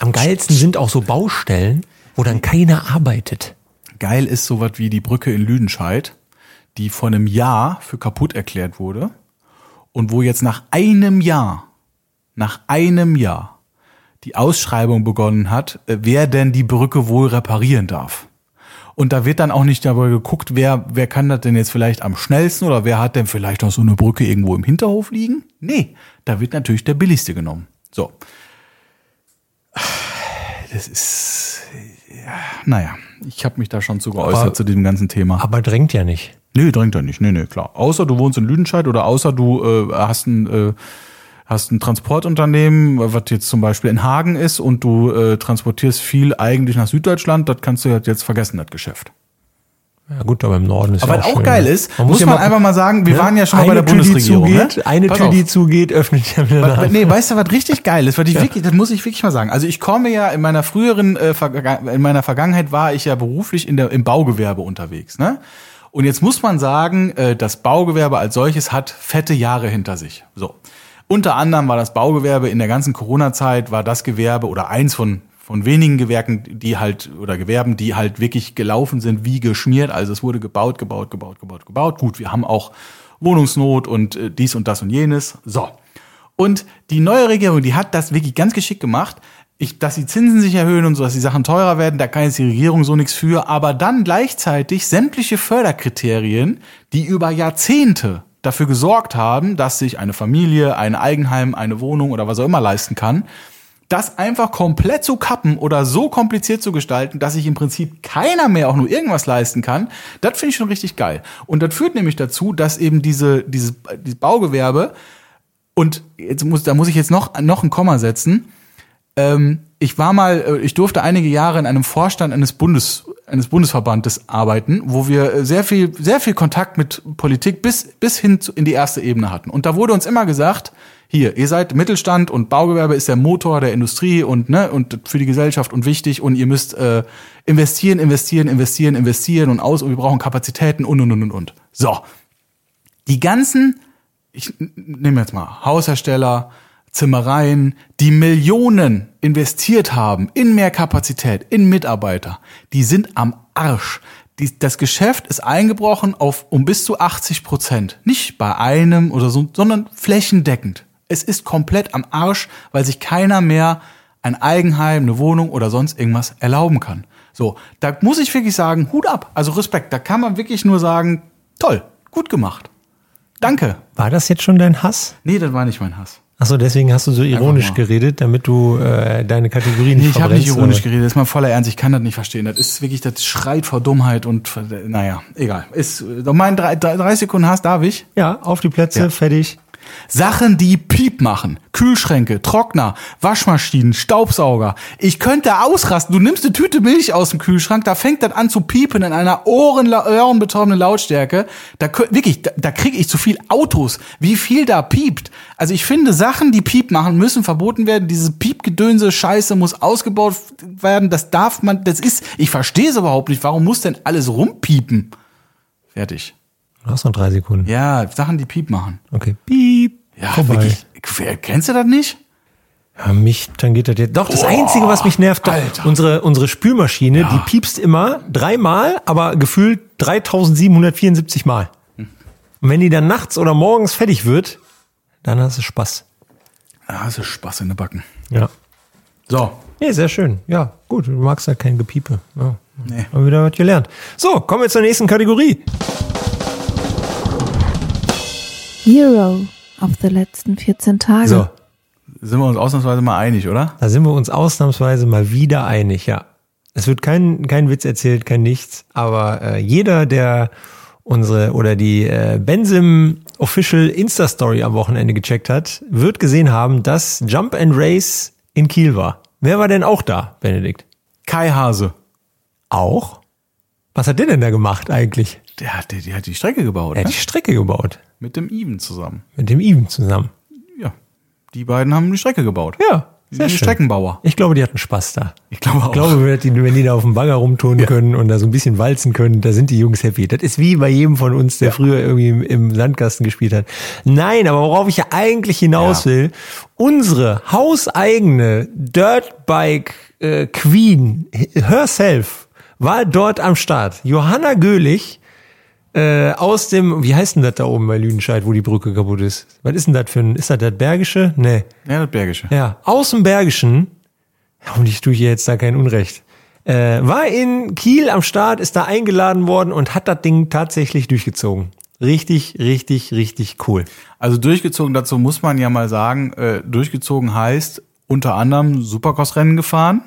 Am geilsten sind auch so Baustellen, wo dann keiner arbeitet. Geil ist sowas wie die Brücke in Lüdenscheid, die vor einem Jahr für kaputt erklärt wurde und wo jetzt nach einem Jahr, nach einem Jahr die Ausschreibung begonnen hat, äh, wer denn die Brücke wohl reparieren darf. Und da wird dann auch nicht dabei geguckt, wer, wer kann das denn jetzt vielleicht am schnellsten oder wer hat denn vielleicht noch so eine Brücke irgendwo im Hinterhof liegen? Nee, da wird natürlich der billigste genommen. So. Das ist, ja, naja, ich habe mich da schon zu geäußert Aber- zu diesem ganzen Thema. Aber drängt ja nicht. Nee, drängt er nicht. Nee, nee, klar. Außer du wohnst in Lüdenscheid oder außer du äh, hast ein äh, hast ein Transportunternehmen, was jetzt zum Beispiel in Hagen ist und du äh, transportierst viel eigentlich nach Süddeutschland, das kannst du ja jetzt vergessen, das Geschäft. Ja gut, aber im Norden ist Aber ja auch, auch schön, geil ne? ist, muss ja man einfach mal sagen, wir waren ja schon mal bei der Tür, die Bundesregierung. Zugeht, ne? Eine Pass Tür, auf. die zugeht, öffnet ja wieder andere. nee, weißt du, was richtig geil ist? Was ich wirklich, das muss ich wirklich mal sagen. Also ich komme ja in meiner früheren, äh, in meiner Vergangenheit war ich ja beruflich in der, im Baugewerbe unterwegs, ne? Und jetzt muss man sagen, äh, das Baugewerbe als solches hat fette Jahre hinter sich. So. Unter anderem war das Baugewerbe in der ganzen Corona-Zeit war das Gewerbe oder eins von von wenigen Gewerken, die halt oder Gewerben, die halt wirklich gelaufen sind wie geschmiert. Also es wurde gebaut, gebaut, gebaut, gebaut, gebaut. Gut, wir haben auch Wohnungsnot und äh, dies und das und jenes. So. Und die neue Regierung, die hat das wirklich ganz geschickt gemacht. ich, dass die Zinsen sich erhöhen und so, dass die Sachen teurer werden, da kann jetzt die Regierung so nichts für, aber dann gleichzeitig sämtliche Förderkriterien, die über Jahrzehnte dafür gesorgt haben, dass sich eine Familie, ein Eigenheim, eine Wohnung oder was auch immer leisten kann, das einfach komplett zu kappen oder so kompliziert zu gestalten, dass sich im Prinzip keiner mehr auch nur irgendwas leisten kann, das finde ich schon richtig geil. Und das führt nämlich dazu, dass eben diese, dieses, dieses Baugewerbe und jetzt muss, da muss ich jetzt noch, noch ein Komma setzen. Ähm, ich war mal, äh, ich durfte einige Jahre in einem Vorstand eines Bundes, eines Bundesverbandes arbeiten, wo wir äh, sehr viel, sehr viel Kontakt mit Politik bis, bis hin in die erste Ebene hatten. Und da wurde uns immer gesagt, hier, ihr seid Mittelstand und Baugewerbe ist der Motor der Industrie und ne und für die Gesellschaft und wichtig und ihr müsst äh, investieren, investieren, investieren, investieren und aus und wir brauchen Kapazitäten und und und und und. So, die ganzen, ich nehme jetzt mal Haushersteller, Zimmereien, die Millionen investiert haben in mehr Kapazität, in Mitarbeiter, die sind am Arsch. Die, das Geschäft ist eingebrochen auf um bis zu 80 Prozent. Nicht bei einem oder so, sondern flächendeckend. Es ist komplett am Arsch, weil sich keiner mehr ein Eigenheim, eine Wohnung oder sonst irgendwas erlauben kann. So, da muss ich wirklich sagen, Hut ab. Also Respekt. Da kann man wirklich nur sagen, toll, gut gemacht. Danke. War das jetzt schon dein Hass? Nee, das war nicht mein Hass. Achso, deswegen hast du so ironisch geredet, damit du äh, deine Kategorien Nee, nicht ich habe nicht ironisch geredet, das ist mal voller Ernst, ich kann das nicht verstehen. Das ist wirklich, das schreit vor Dummheit und naja, egal. Ist mein drei, drei, drei Sekunden hast, darf ich? Ja, auf die Plätze, Ja. fertig. Sachen, die Piep machen. Kühlschränke, Trockner, Waschmaschinen, Staubsauger. Ich könnte ausrasten. Du nimmst eine Tüte Milch aus dem Kühlschrank, da fängt das an zu piepen in einer ohrenbetäubenden Lautstärke. Da wirklich, da, da kriege ich zu viel Autos. Wie viel da piept. Also ich finde, Sachen, die Piep machen, müssen verboten werden. Diese Piepgedönse Scheiße muss ausgebaut werden. Das darf man, das ist, ich verstehe es überhaupt nicht. Warum muss denn alles rumpiepen? Fertig. Du hast noch drei Sekunden. Ja, Sachen, die Piep machen. Okay. Piep. Ja, Vorbei. wirklich. Kennst du das nicht? Ja, mich tangiert das jetzt. Doch, das Boah, Einzige, was mich nervt, doch, Alter. unsere, unsere Spülmaschine, die piepst immer dreimal, aber gefühlt 3774 Mal. Und wenn die dann nachts oder morgens fertig wird, dann hast du Spaß. Ah, das ist Spaß in den Backen. Ja. So. Nee, sehr schön. Ja, gut. Du magst ja kein Gepiepe. Ja. Nee. Haben wir wieder was gelernt. So, kommen wir zur nächsten Kategorie. Hero of the letzten 14 Tage. So, Sind wir uns ausnahmsweise mal einig, oder? da sind wir uns ausnahmsweise mal wieder einig, ja. Es wird kein, kein Witz erzählt, kein nichts, aber äh, jeder, der unsere oder die äh, Benzim Official Insta-Story am Wochenende gecheckt hat, wird gesehen haben, dass Jump and Race in Kiel war. Wer war denn auch da, Benedikt? Kai Hase. Auch? Was hat der denn da gemacht eigentlich? Der hat, der, der hat die Strecke gebaut, Er hat ne? die Strecke gebaut. Mit dem Even zusammen. Mit dem Even zusammen. Ja. Die beiden haben die Strecke gebaut. Ja, Die sehr sind schön. Streckenbauer. Ich glaube, die hatten Spaß da. Ich glaube auch. Ich glaube, wenn die, da auf dem Bagger rumtun können und da so ein bisschen walzen können, da sind die Jungs happy. Das ist wie bei jedem von uns, der früher irgendwie im, im Sandkasten gespielt hat. Nein, aber worauf ich ja eigentlich hinaus Ja. will, unsere hauseigene Dirtbike äh, Queen herself war dort am Start. Johanna Göhlich äh, aus dem, wie heißt denn das da oben bei Lüdenscheid, wo die Brücke kaputt ist? Was ist denn das für ein, ist das das Bergische? Nee. ja, das Bergische. Ja, aus dem Bergischen, und ich tue hier jetzt da kein Unrecht, äh, war in Kiel am Start, ist da eingeladen worden und hat das Ding tatsächlich durchgezogen. Richtig, richtig, richtig cool. Also durchgezogen, dazu muss man ja mal sagen, äh, durchgezogen heißt unter anderem Supercross-Rennen gefahren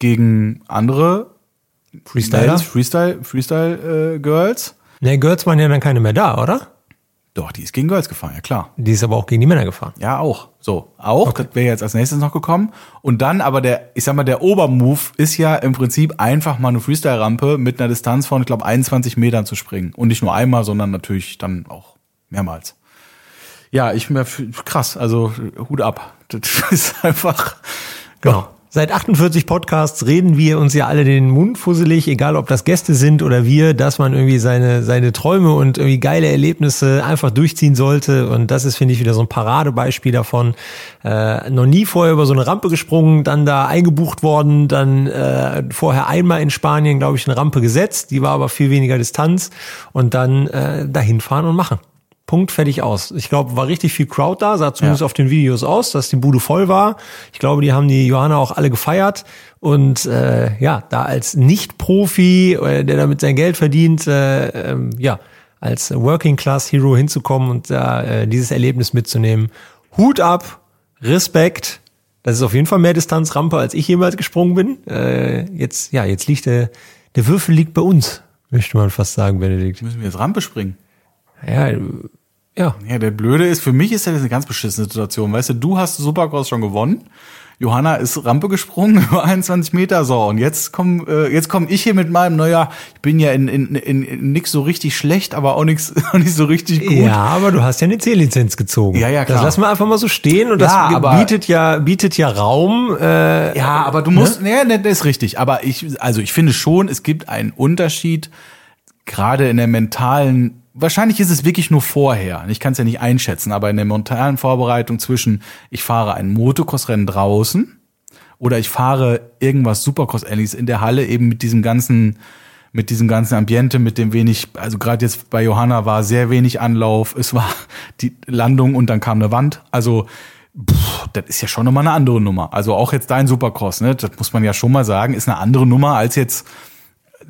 gegen andere Freestyler? Mädels, Freestyle, Freestyle äh, Girls. Ne, Girls waren ja dann keine mehr da, oder? Doch, die ist gegen Girls gefahren, ja klar. Die ist aber auch gegen die Männer gefahren. Ja, auch. So, auch. Das wäre jetzt als nächstes noch gekommen. Und dann aber der, ich sag mal, der Obermove ist ja im Prinzip einfach mal eine Freestyle-Rampe mit einer Distanz von, ich glaube, 21 Metern zu springen. Und nicht nur einmal, sondern natürlich dann auch mehrmals. Ja, ich mir krass, also Hut ab. Das ist einfach. Genau. Seit 48 Podcasts reden wir uns ja alle den Mund fusselig, egal ob das Gäste sind oder wir, dass man irgendwie seine, seine Träume und irgendwie geile Erlebnisse einfach durchziehen sollte. Und das ist, finde ich, wieder so ein Paradebeispiel davon. Äh, noch nie vorher über so eine Rampe gesprungen, dann da eingebucht worden, dann äh, vorher einmal in Spanien, glaube ich, eine Rampe gesetzt, die war aber viel weniger Distanz und dann äh, dahin fahren und machen. Punkt, fertig aus. Ich glaube, war richtig viel Crowd da, sah zumindest Ja. auf den Videos aus, dass die Bude voll war. Ich glaube, die haben die Johanna auch alle gefeiert. Und äh, ja, da als Nicht-Profi, äh, der damit sein Geld verdient, äh, ähm, ja, als Working Class Hero hinzukommen und da äh, dieses Erlebnis mitzunehmen. Hut ab, Respekt. Das ist auf jeden Fall mehr Distanzrampe, als ich jemals gesprungen bin. Äh, jetzt, ja, jetzt liegt der, der Würfel liegt bei uns, möchte man fast sagen, Benedikt. Müssen wir jetzt Rampe springen? Ja, ja. Ja, der Blöde ist, für mich ist das eine ganz beschissene Situation. Weißt du, du hast Supercross schon gewonnen. Johanna ist Rampe gesprungen über 21 Meter, so und jetzt komm, äh, jetzt komm ich hier mit meinem, naja, ich bin ja in, in, in, in nix so richtig schlecht, aber auch nix auch nicht so richtig gut. Ja, aber du hast ja eine C-Lizenz gezogen. Ja, ja, klar. Das lassen wir einfach mal so stehen und Ja, das aber- bietet ja bietet ja Raum. Äh, Ja, aber du musst, ne, ne, das ist richtig. Aber ich, also ich finde schon, es gibt einen Unterschied, gerade in der mentalen, wahrscheinlich ist es wirklich nur vorher. Ich kann es ja nicht einschätzen, aber in der mentalen Vorbereitung zwischen, ich fahre ein Motocross-Rennen draußen oder ich fahre irgendwas Supercross-Ähnliches in der Halle eben mit diesem ganzen, mit diesem ganzen Ambiente, mit dem wenig, also gerade jetzt bei Johanna war sehr wenig Anlauf, es war die Landung und dann kam eine Wand. Also Puh, das ist ja schon nochmal eine andere Nummer. Also auch jetzt dein Supercross, ne? Das muss man ja schon mal sagen, ist eine andere Nummer als jetzt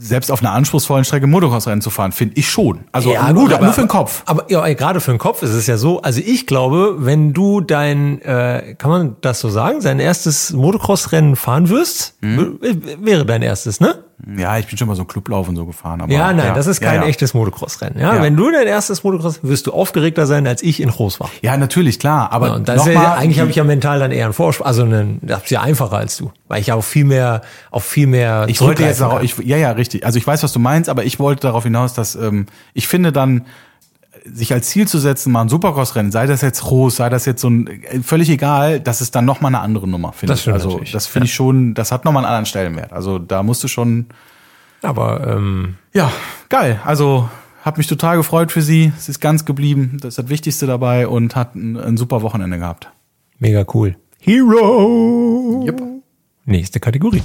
selbst auf einer anspruchsvollen Strecke Motocross-Rennen zu fahren, finde ich schon. Also ja, nur, gut, aber nur für den Kopf. Aber ja, gerade für den Kopf ist es ja so. Also ich glaube, wenn du dein, äh, kann man das so sagen, dein erstes Motocross-Rennen fahren wirst, Mhm. wäre dein erstes, ne? Ja, ich bin schon mal so Clublauf und so gefahren. Aber, Ja, nein, das ist kein ja, ja. echtes Motocross-Rennen. Ja? Ja. wenn du dein erstes Motocross, wirst du aufgeregter sein, als ich in Groß war. Ja, natürlich, klar. Aber Ja, und das ist ja, eigentlich habe ich ja mental dann eher einen Vorsprung, also einen, das ist ja einfacher als du, weil ich ja auch viel mehr, auch viel mehr. Ich wollte jetzt darauf, ich, ja, ja, richtig. Also ich weiß, was du meinst, aber ich wollte darauf hinaus, dass ähm, ich finde dann, sich als Ziel zu setzen, mal ein Supercross-Rennen, sei das jetzt groß, sei das jetzt so ein, äh, völlig egal, das ist dann noch mal eine andere Nummer, finde Das ich. Also natürlich. das finde ich schon, das hat noch mal einen anderen Stellenwert. Also da musst du schon. Aber ähm, ja, geil. Also hab mich total gefreut für sie. Sie ist ganz geblieben, das ist das Wichtigste dabei und hat ein, ein super Wochenende gehabt. mega cool. Hero. Yep. Nächste Kategorie.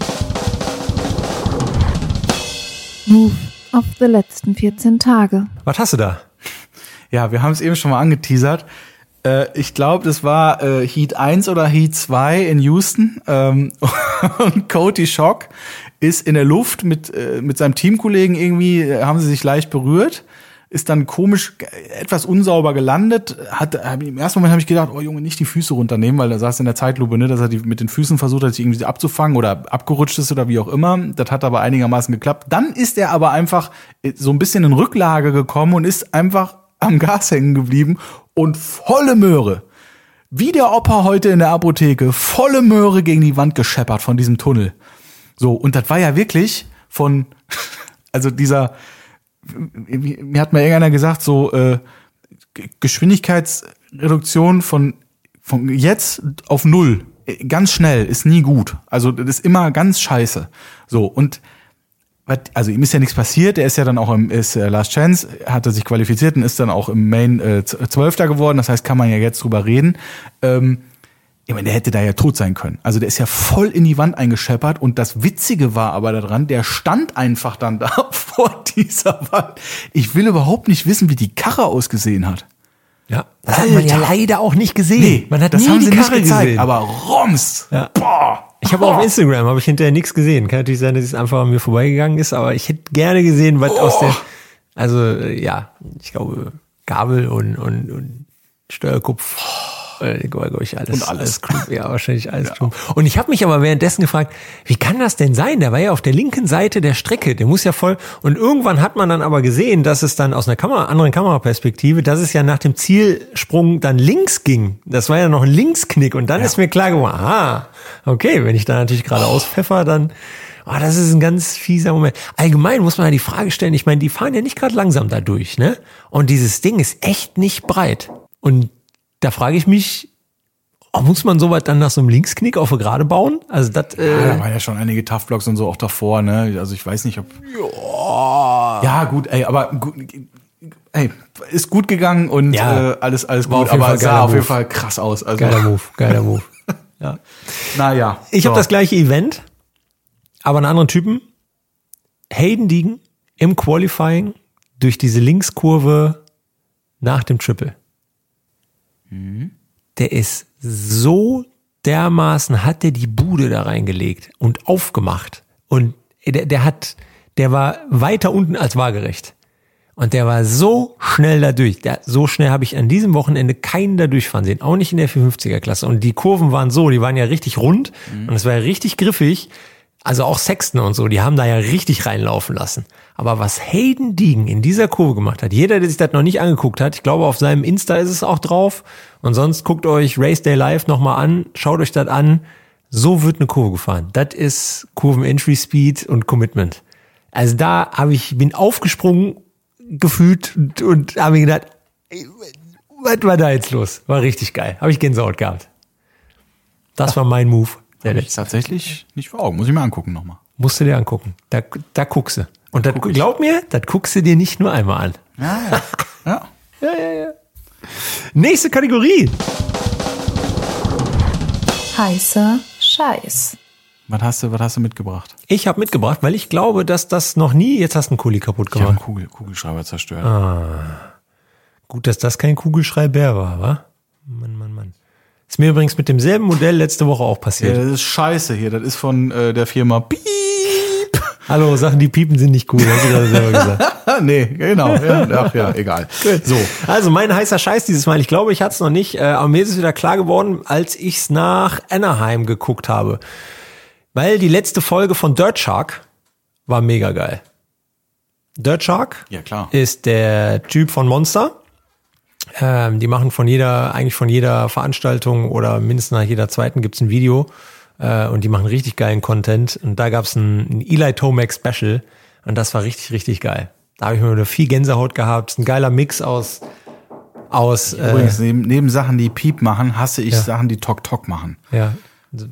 Move of the letzten 14 Tage. Was hast du da? Ja, wir haben es eben schon mal angeteasert. Äh, ich glaube, das war äh, Heat 1 oder Heat 2 in Houston. Ähm, und Cody Schock ist in der Luft mit, äh, mit seinem Teamkollegen irgendwie, äh, haben sie sich leicht berührt, ist dann komisch äh, etwas unsauber gelandet. Hat, Im ersten Moment habe ich gedacht, oh Junge, nicht die Füße runternehmen, weil da saß in der Zeitlupe, ne, dass er die mit den Füßen versucht hat, sich irgendwie abzufangen oder abgerutscht ist oder wie auch immer. Das hat aber einigermaßen geklappt. Dann ist er aber einfach äh, so ein bisschen in Rücklage gekommen und ist einfach am Gas hängen geblieben und volle Möhre. Wie der Opa heute in der Apotheke, volle Möhre gegen die Wand gescheppert von diesem Tunnel. So, und das war ja wirklich von, also dieser, mir hat mal irgendeiner gesagt, so äh, Geschwindigkeitsreduktion von, von jetzt auf null, äh, ganz schnell, ist nie gut. Also das ist immer ganz scheiße. So, und also ihm ist ja nichts passiert, er ist ja dann auch im ist äh, Last Chance, hat er sich qualifiziert und ist dann auch im Main äh, Z- Zwölfter geworden, das heißt, kann man ja jetzt drüber reden. Ähm, ich meine, der hätte da ja tot sein können. Also der ist ja voll in die Wand eingescheppert und das Witzige war aber daran, der stand einfach dann da vor dieser Wand. Ich will überhaupt nicht wissen, wie die Karre ausgesehen hat. Ja, das hat man ja Alter. leider auch nicht gesehen. man hat das nie haben die sie nicht Karre gezeigt, gesehen. aber Roms. Ja. Boah. Ich habe auf Instagram habe ich hinterher nichts gesehen. Kann natürlich sein, dass es einfach an mir vorbeigegangen ist, aber ich hätte gerne gesehen, was aus der, also äh, ja, ich glaube Gabel und und, und Steuerkopf. Äh, Glaube ich, alles. Und alles. Klump. Ja, wahrscheinlich alles. Klump. Und ich habe mich aber währenddessen gefragt, wie kann das denn sein? Der war ja auf der linken Seite der Strecke. Der muss ja voll. Und irgendwann hat man dann aber gesehen, dass es dann aus einer Kamera, anderen Kameraperspektive, dass es ja nach dem Zielsprung dann links ging. Das war ja noch ein Linksknick. Und dann ist mir klar geworden, aha, okay, wenn ich da natürlich gerade auspfeffer, dann. Oh, das ist ein ganz fieser Moment. Allgemein muss man ja die Frage stellen, ich meine, die fahren ja nicht gerade langsam da durch, ne? Und dieses Ding ist echt nicht breit. Und da frage ich mich, oh, muss man sowas dann nach so einem Linksknick auf eine Gerade bauen? Also das, Ja, äh, da waren ja schon einige Tough Blocks und so auch davor, ne? Also ich weiß nicht, ob. Ja, gut, ey, aber gut, ey, ist gut gegangen und Ja. äh, alles, alles War gut, auf jeden aber Fall sah auf jeden. Fall krass aus. Also, geiler Move, geiler Move. Ja. naja. Ich so. habe das gleiche Event, aber einen anderen Typen. Hayden Deegan im Qualifying durch diese Linkskurve nach dem Triple. Der ist so dermaßen, hat der die Bude da reingelegt und aufgemacht. Und der, der hat, der war weiter unten als waagerecht. Und der war so schnell da durch. Der, so schnell habe ich an diesem Wochenende keinen da durchfahren sehen. Auch nicht in der 450er Klasse. Und die Kurven waren so, die waren ja richtig rund. Und es war ja richtig griffig. Also auch Sexton und so, die haben da ja richtig reinlaufen lassen. Aber was Hayden Deegan in dieser Kurve gemacht hat, jeder, der sich das noch nicht angeguckt hat, ich glaube, auf seinem Insta ist es auch drauf. Und sonst guckt euch Race Day Live nochmal an, schaut euch das an. So wird eine Kurve gefahren. Das ist Kurven-Entry Speed und Commitment. Also da habe ich, bin aufgesprungen gefühlt und, und habe mir gedacht, was war da jetzt los? War richtig geil. Habe ich Gänsehaut gehabt. Das war mein Move. Der Hab ich letzte. tatsächlich nicht vor Augen. Muss ich mir angucken nochmal. Musst du dir angucken. Da, da guckst du. Und das, glaub mir, das guckst du dir nicht nur einmal an. Ja, ja. ja. Nächste Kategorie. Heißer Scheiß. Was hast du, was hast du mitgebracht? Ich habe mitgebracht, weil ich glaube, dass das noch nie, jetzt hast du einen Kuli kaputt Ich habe einen gemacht. Kugel, Kugelschreiber zerstört. Gut, dass das kein Kugelschreiber war, wa? Mann, Mann. Ist mir übrigens mit demselben Modell letzte Woche auch Ja, passiert. das ist scheiße hier. Das ist von äh, der Firma Piep. Hallo, Sachen, die piepen, sind nicht cool, hast du gerade selber gesagt. Nee, genau. Ja, ach ja, egal. So. Also mein heißer Scheiß dieses Mal. Ich glaube, ich hatte es noch nicht, äh, aber mir ist es wieder klar geworden, als ich es nach Anaheim geguckt habe. Weil die letzte Folge von Dirt Shark war mega geil. Dirt Shark Ja, klar. ist der Typ von Monster. Ähm, die machen von jeder, eigentlich von jeder Veranstaltung oder mindestens nach jeder zweiten gibt's ein Video. Äh, und die machen richtig geilen Content. Und da gab's ein, ein Eli Tomac Special. Und das war richtig, richtig geil. Da habe ich mir wieder viel Gänsehaut gehabt. Ein geiler Mix aus, aus, äh, Übrigens, neben, neben Sachen, die Piep machen, hasse ich Ja. Sachen, die Tok Tok machen. ja.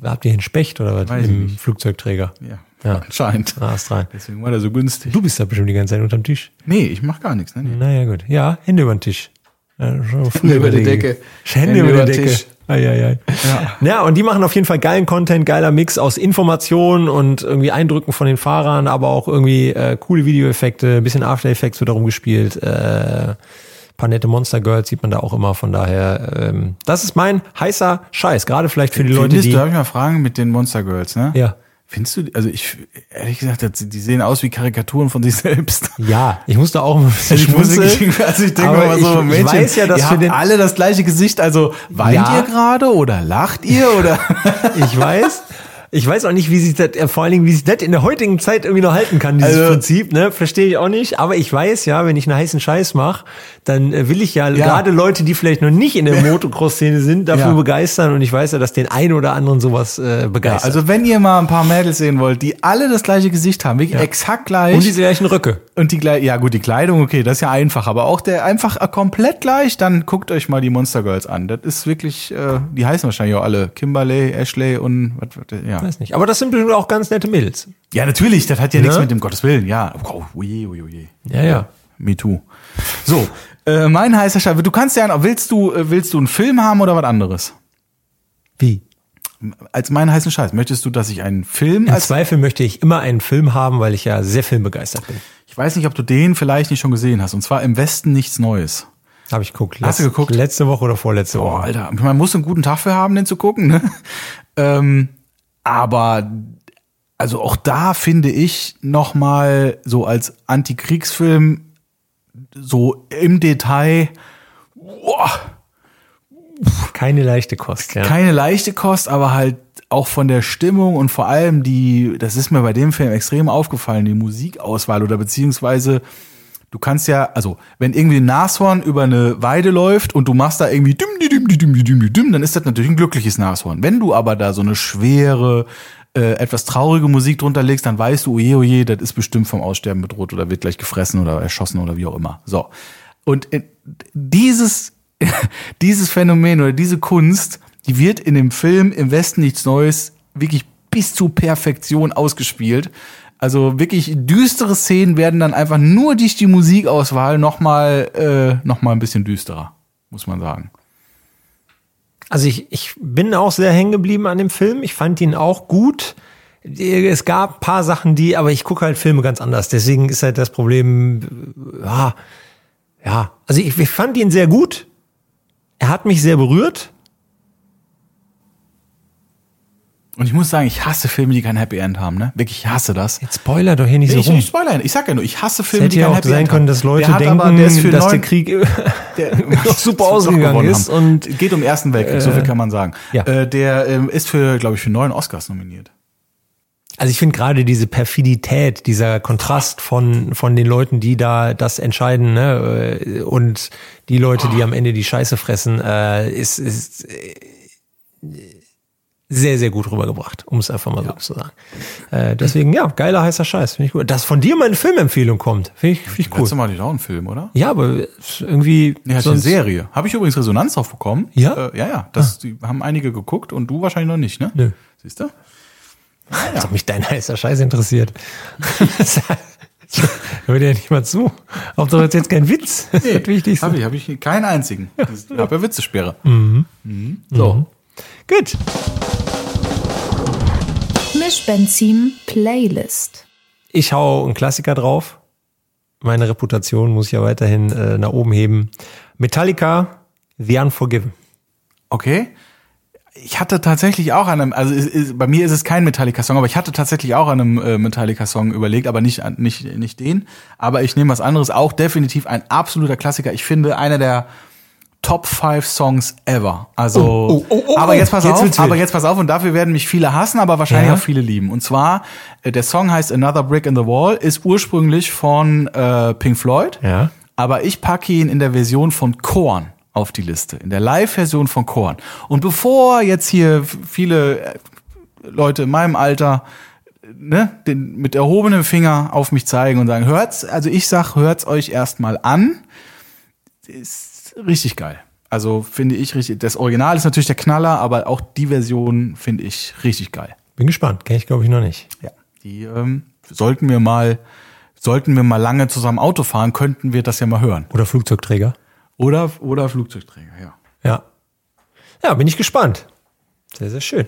Habt ihr einen Specht oder was Weiß im. Flugzeugträger? Ja, Ja. anscheinend. Ah, ist rein. Deswegen war der so günstig. Du bist da bestimmt die ganze Zeit unterm Tisch. Nee, ich mach gar nichts. Ne? Nee. Naja, gut. Ja, Hände über den Tisch. Schon früher über die. Decke. Hände, Hände über über die Decke. Tisch. Ei, ei, ei. Ja. ja, und die machen auf jeden Fall geilen Content, geiler Mix aus Informationen und irgendwie Eindrücken von den Fahrern, aber auch irgendwie äh, coole Videoeffekte, ein bisschen After Effects wird darum gespielt. Äh, paar nette Monster Girls sieht man da auch immer, von daher, ähm, das ist mein heißer Scheiß, gerade vielleicht für die Leute, Findest die... du, darf ich mal fragen, mit den Monster Girls, ne? Ja. Findest du, also ich, ehrlich gesagt, die sehen aus wie Karikaturen von sich selbst. Ja, ich musste auch ein bisschen ich, muss, schmunzeln, ich, also ich denke aber mal so, ich, Mädchen, ich weiß ja, dass ihr den, alle das gleiche Gesicht, also weint Ja. ihr gerade oder lacht ihr oder? Ich weiß. Ich weiß auch nicht, wie sich das, äh, vor allen Dingen, wie sich das in der heutigen Zeit irgendwie noch halten kann, dieses Also- Prinzip, ne? Verstehe ich auch nicht. Aber ich weiß ja, wenn ich einen heißen Scheiß mache, dann äh, will ich ja, gerade Leute, die vielleicht noch nicht in der Motocross-Szene sind, dafür Ja. begeistern. Und ich weiß ja, dass den einen oder anderen sowas äh, Ja, begeistert. also wenn ihr mal ein paar Mädels sehen wollt, die alle das gleiche Gesicht haben, wirklich exakt gleich. und diese gleichen Röcke. Und die gleich, ja gut, die Kleidung, okay, das ist ja einfach, aber auch der einfach komplett gleich, dann guckt euch mal die Monster Girls an. Das ist wirklich, äh, die heißen wahrscheinlich auch alle. Kimberly, Ashley und was, was ja. Weiß nicht. Aber das sind bestimmt auch ganz nette Mädels. Ja, natürlich, das hat ja Ne? nichts mit dem Gottes Willen, ja. Oh, oje, oje, oje. Ja, ja. Me too. So, äh, mein heißer Scheiß, du kannst ja, willst du, äh, willst du einen Film haben oder was anderes? Wie? Als meinen heißen Scheiß, möchtest du, dass ich einen Film Im Zweifel möchte ich immer einen Film haben, weil ich ja sehr filmbegeistert bin. ich weiß nicht, ob du den vielleicht nicht schon gesehen hast, und zwar im Westen nichts Neues. Habe ich geguckt. Hast du geguckt? Letzte Woche oder vorletzte Woche. Alter, man muss einen guten Tag für haben, den zu gucken, ne? Ähm, aber also auch da finde ich noch mal so als Antikriegsfilm so im Detail boah, Keine leichte Kost, ja. keine leichte Kost, aber halt auch von der Stimmung und vor allem die, das ist mir bei dem Film extrem aufgefallen, die Musikauswahl oder beziehungsweise du kannst ja, also wenn irgendwie ein Nashorn über eine Weide läuft und du machst da irgendwie di, dim, di, dim, di, dim, dann ist das natürlich ein glückliches Nashorn. Wenn du aber da so eine schwere, äh, etwas traurige Musik drunter legst, dann weißt du, oje, oje, das ist bestimmt vom Aussterben bedroht oder wird gleich gefressen oder erschossen oder wie auch immer. So. Und äh, dieses, dieses Phänomen oder diese Kunst, die wird in dem Film im Westen nichts Neues wirklich bis zu Perfektion ausgespielt. Also wirklich düstere Szenen werden dann einfach nur durch die Musikauswahl nochmal äh, noch ein bisschen düsterer, muss man sagen. Also ich, ich bin auch sehr hängen geblieben an dem Film. Ich fand ihn auch gut. Es gab paar Sachen, die, aber ich gucke halt Filme ganz anders. Deswegen ist halt das Problem, ja, ja, also ich, ich fand ihn sehr gut. Er hat mich sehr berührt. Und ich muss sagen, ich hasse Filme, die kein Happy End haben, ne? Wirklich, ich hasse das. Jetzt spoiler doch hier nicht ich, so rum. ich spoilere, ich sag ja nur, ich hasse Filme, hätte die ja kein auch Happy sein End können, haben. dass Leute Der hat denken, aber, der dass der neun- Krieg der super ausgegangen ist. haben. Und geht um Ersten Weltkrieg, so viel kann man sagen. ja. Äh, der ähm, ist für, glaube ich, für neun Oscars nominiert. also ich finde gerade diese Perfidität, dieser Kontrast von, von den Leuten, die da das entscheiden, ne, äh, und die Leute, die am Ende die Scheiße fressen, äh, ist, ist äh, sehr, sehr gut rübergebracht, um es einfach mal so zu sagen. Äh, deswegen, ja, geiler heißer Scheiß, finde ich gut. Dass von dir mal eine Filmempfehlung kommt, finde ich, finde ich cool. Letztes Mal ich auch einen Film, oder? Ja, aber ist irgendwie Nee, hat eine Serie. Habe ich übrigens Resonanz drauf bekommen. Ja? Ah. Äh, ja, ja. Das die haben einige geguckt und du wahrscheinlich noch nicht, ne? Nö. Siehst du? Als ob mich dein heißer Scheiß interessiert. Hör dir ja nicht mal zu. Hauptsache jetzt kein Witz. Das ist das Wichtigste. Habe ich, habe ich keinen einzigen. Ich habe ja Witzesperre. Mhm. So. Gut. Mischbenzin Playlist. Ich hau einen Klassiker drauf. Meine Reputation muss ich ja weiterhin äh, nach oben heben. Metallica, The Unforgiven. Okay. Ich hatte tatsächlich auch an einem, also es ist, bei mir ist es kein Metallica-Song, aber ich hatte tatsächlich auch an einem äh, Metallica-Song überlegt, aber nicht, an- nicht, nicht den. Aber ich nehme was anderes, auch definitiv ein absoluter Klassiker. Ich finde einer der Top 5 Songs ever. Also, Oh, oh, oh, oh, aber jetzt pass jetzt auf, aber jetzt pass auf und dafür werden mich viele hassen, aber wahrscheinlich Ja. auch viele lieben. Und zwar, äh, der Song heißt Another Brick in the Wall, ist ursprünglich von äh, Pink Floyd. Ja. Aber ich packe ihn in der Version von Korn auf die Liste, in der Live-Version von Korn. Und bevor jetzt hier viele äh, Leute in meinem Alter ne, den, mit erhobenem Finger auf mich zeigen und sagen, hört's, also ich sag, hört's euch erstmal an. Ist richtig geil. Also finde ich richtig. Das Original ist natürlich der Knaller, aber auch die Version finde ich richtig geil. Bin gespannt. Kenn ich, glaube ich, noch nicht. Ja. Die ähm, sollten wir mal, sollten wir mal lange zusammen Auto fahren, könnten wir das ja mal hören. Oder Flugzeugträger. Oder, oder Flugzeugträger, ja. Ja. Ja, bin ich gespannt. Sehr, sehr schön.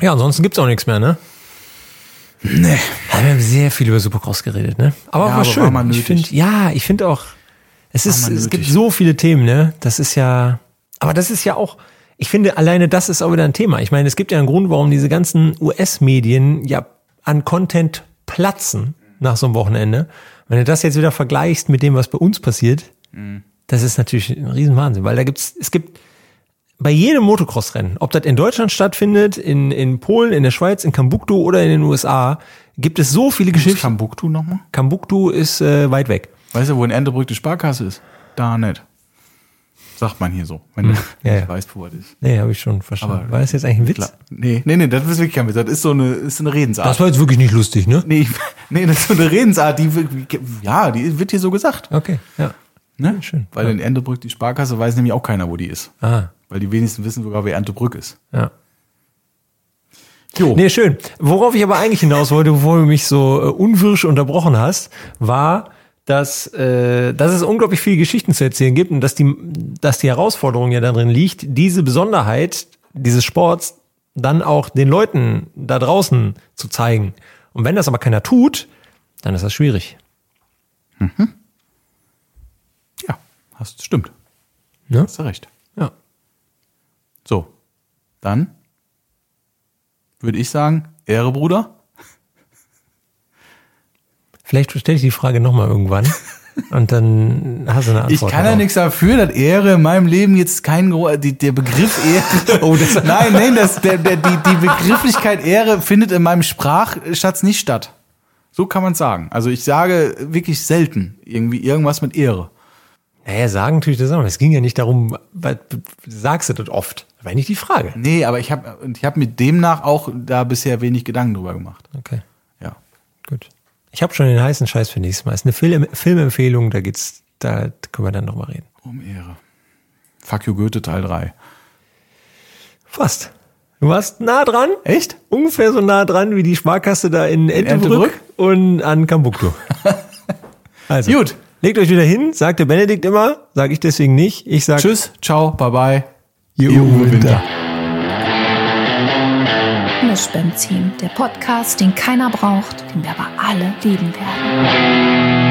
Ja, ansonsten gibt's auch nichts mehr, ne? Nee. Wir haben sehr viel über Supercross geredet, ne? Aber Ja, war aber schön. war ich finde, ja, ich finde auch, es ist, es gibt so viele Themen, ne? Das ist ja, aber das ist ja auch, ich finde, alleine das ist auch wieder ein Thema. Ich meine, es gibt ja einen Grund, warum diese ganzen US-Medien ja an Content platzen nach so einem Wochenende. Wenn du das jetzt wieder vergleichst mit dem, was bei uns passiert, Mhm. das ist natürlich ein Riesenwahnsinn, weil da gibt's, es gibt bei jedem Motocross-Rennen, ob das in Deutschland stattfindet, in, in Polen, in der Schweiz, in Kambuktu oder in den USA, gibt es so viele Ist Geschichten. Kambuktu nochmal? Kambuktu ist äh, weit weg. Weißt du, wo in Endebrück die Sparkasse ist? Da nicht. Sagt man hier so, wenn du Hm. Ja, nicht ja. weißt, wo das ist. Nee, habe ich schon verstanden. Aber- war das jetzt eigentlich ein Witz? Klar. Nee, nee, nee, das ist wirklich kein Witz. Das ist so eine, ist eine Redensart. Das war jetzt wirklich nicht lustig, ne? nee, nee, das ist so eine Redensart, die, ja, die wird hier so gesagt. Okay, ja. Ne? schön. Weil Ja. in Endebrück die Sparkasse weiß nämlich auch keiner, wo die ist. Ah, Weil die wenigsten wissen sogar, wer Endebrück ist. ja. Jo. Nee, schön. Worauf ich aber eigentlich hinaus wollte, bevor du mich so äh, unwirsch unterbrochen hast, war, dass, äh, dass es unglaublich viele Geschichten zu erzählen gibt und dass die, dass die Herausforderung ja darin liegt, diese Besonderheit dieses Sports dann auch den Leuten da draußen zu zeigen. Und wenn das aber keiner tut, dann ist das schwierig. Ja, hast, stimmt. Ne? Hast du recht. Ja. So. Dann würde ich sagen, Ehre, Bruder. Vielleicht stelle ich die Frage nochmal irgendwann und dann hast du eine Antwort. Ich kann ja nichts dafür, dass Ehre in meinem Leben jetzt kein der Begriff Ehre. oh, das nein, nein, das, der, der, die, die Begrifflichkeit Ehre findet in meinem Sprachschatz nicht statt. So kann man sagen. Also ich sage wirklich selten irgendwie irgendwas mit Ehre. Naja, sagen tue ich das auch. Es ging ja nicht darum, sagst du das oft. Das war nicht die Frage. Nee, aber ich habe ich hab mir demnach auch da bisher wenig Gedanken drüber gemacht. Okay, Ja. gut. Ich habe schon den heißen Scheiß für nächstes Mal. Ist eine Film Filmempfehlung, da geht's, da können wir dann nochmal reden. Um Ehre. Fuck you Goethe Teil 3. Fast. Du warst nah dran. Echt? Ungefähr so nah dran wie die Sparkasse da in Entebrück? und an Kambuktu. also, Gut. Legt euch wieder hin, sagt der Benedikt immer, sage ich deswegen nicht. Ich sage Tschüss, ciao, bye bye. Ihr Uwe Uwe Winter. Mischbenzin, der Podcast, den keiner braucht, den wir aber alle lieben werden.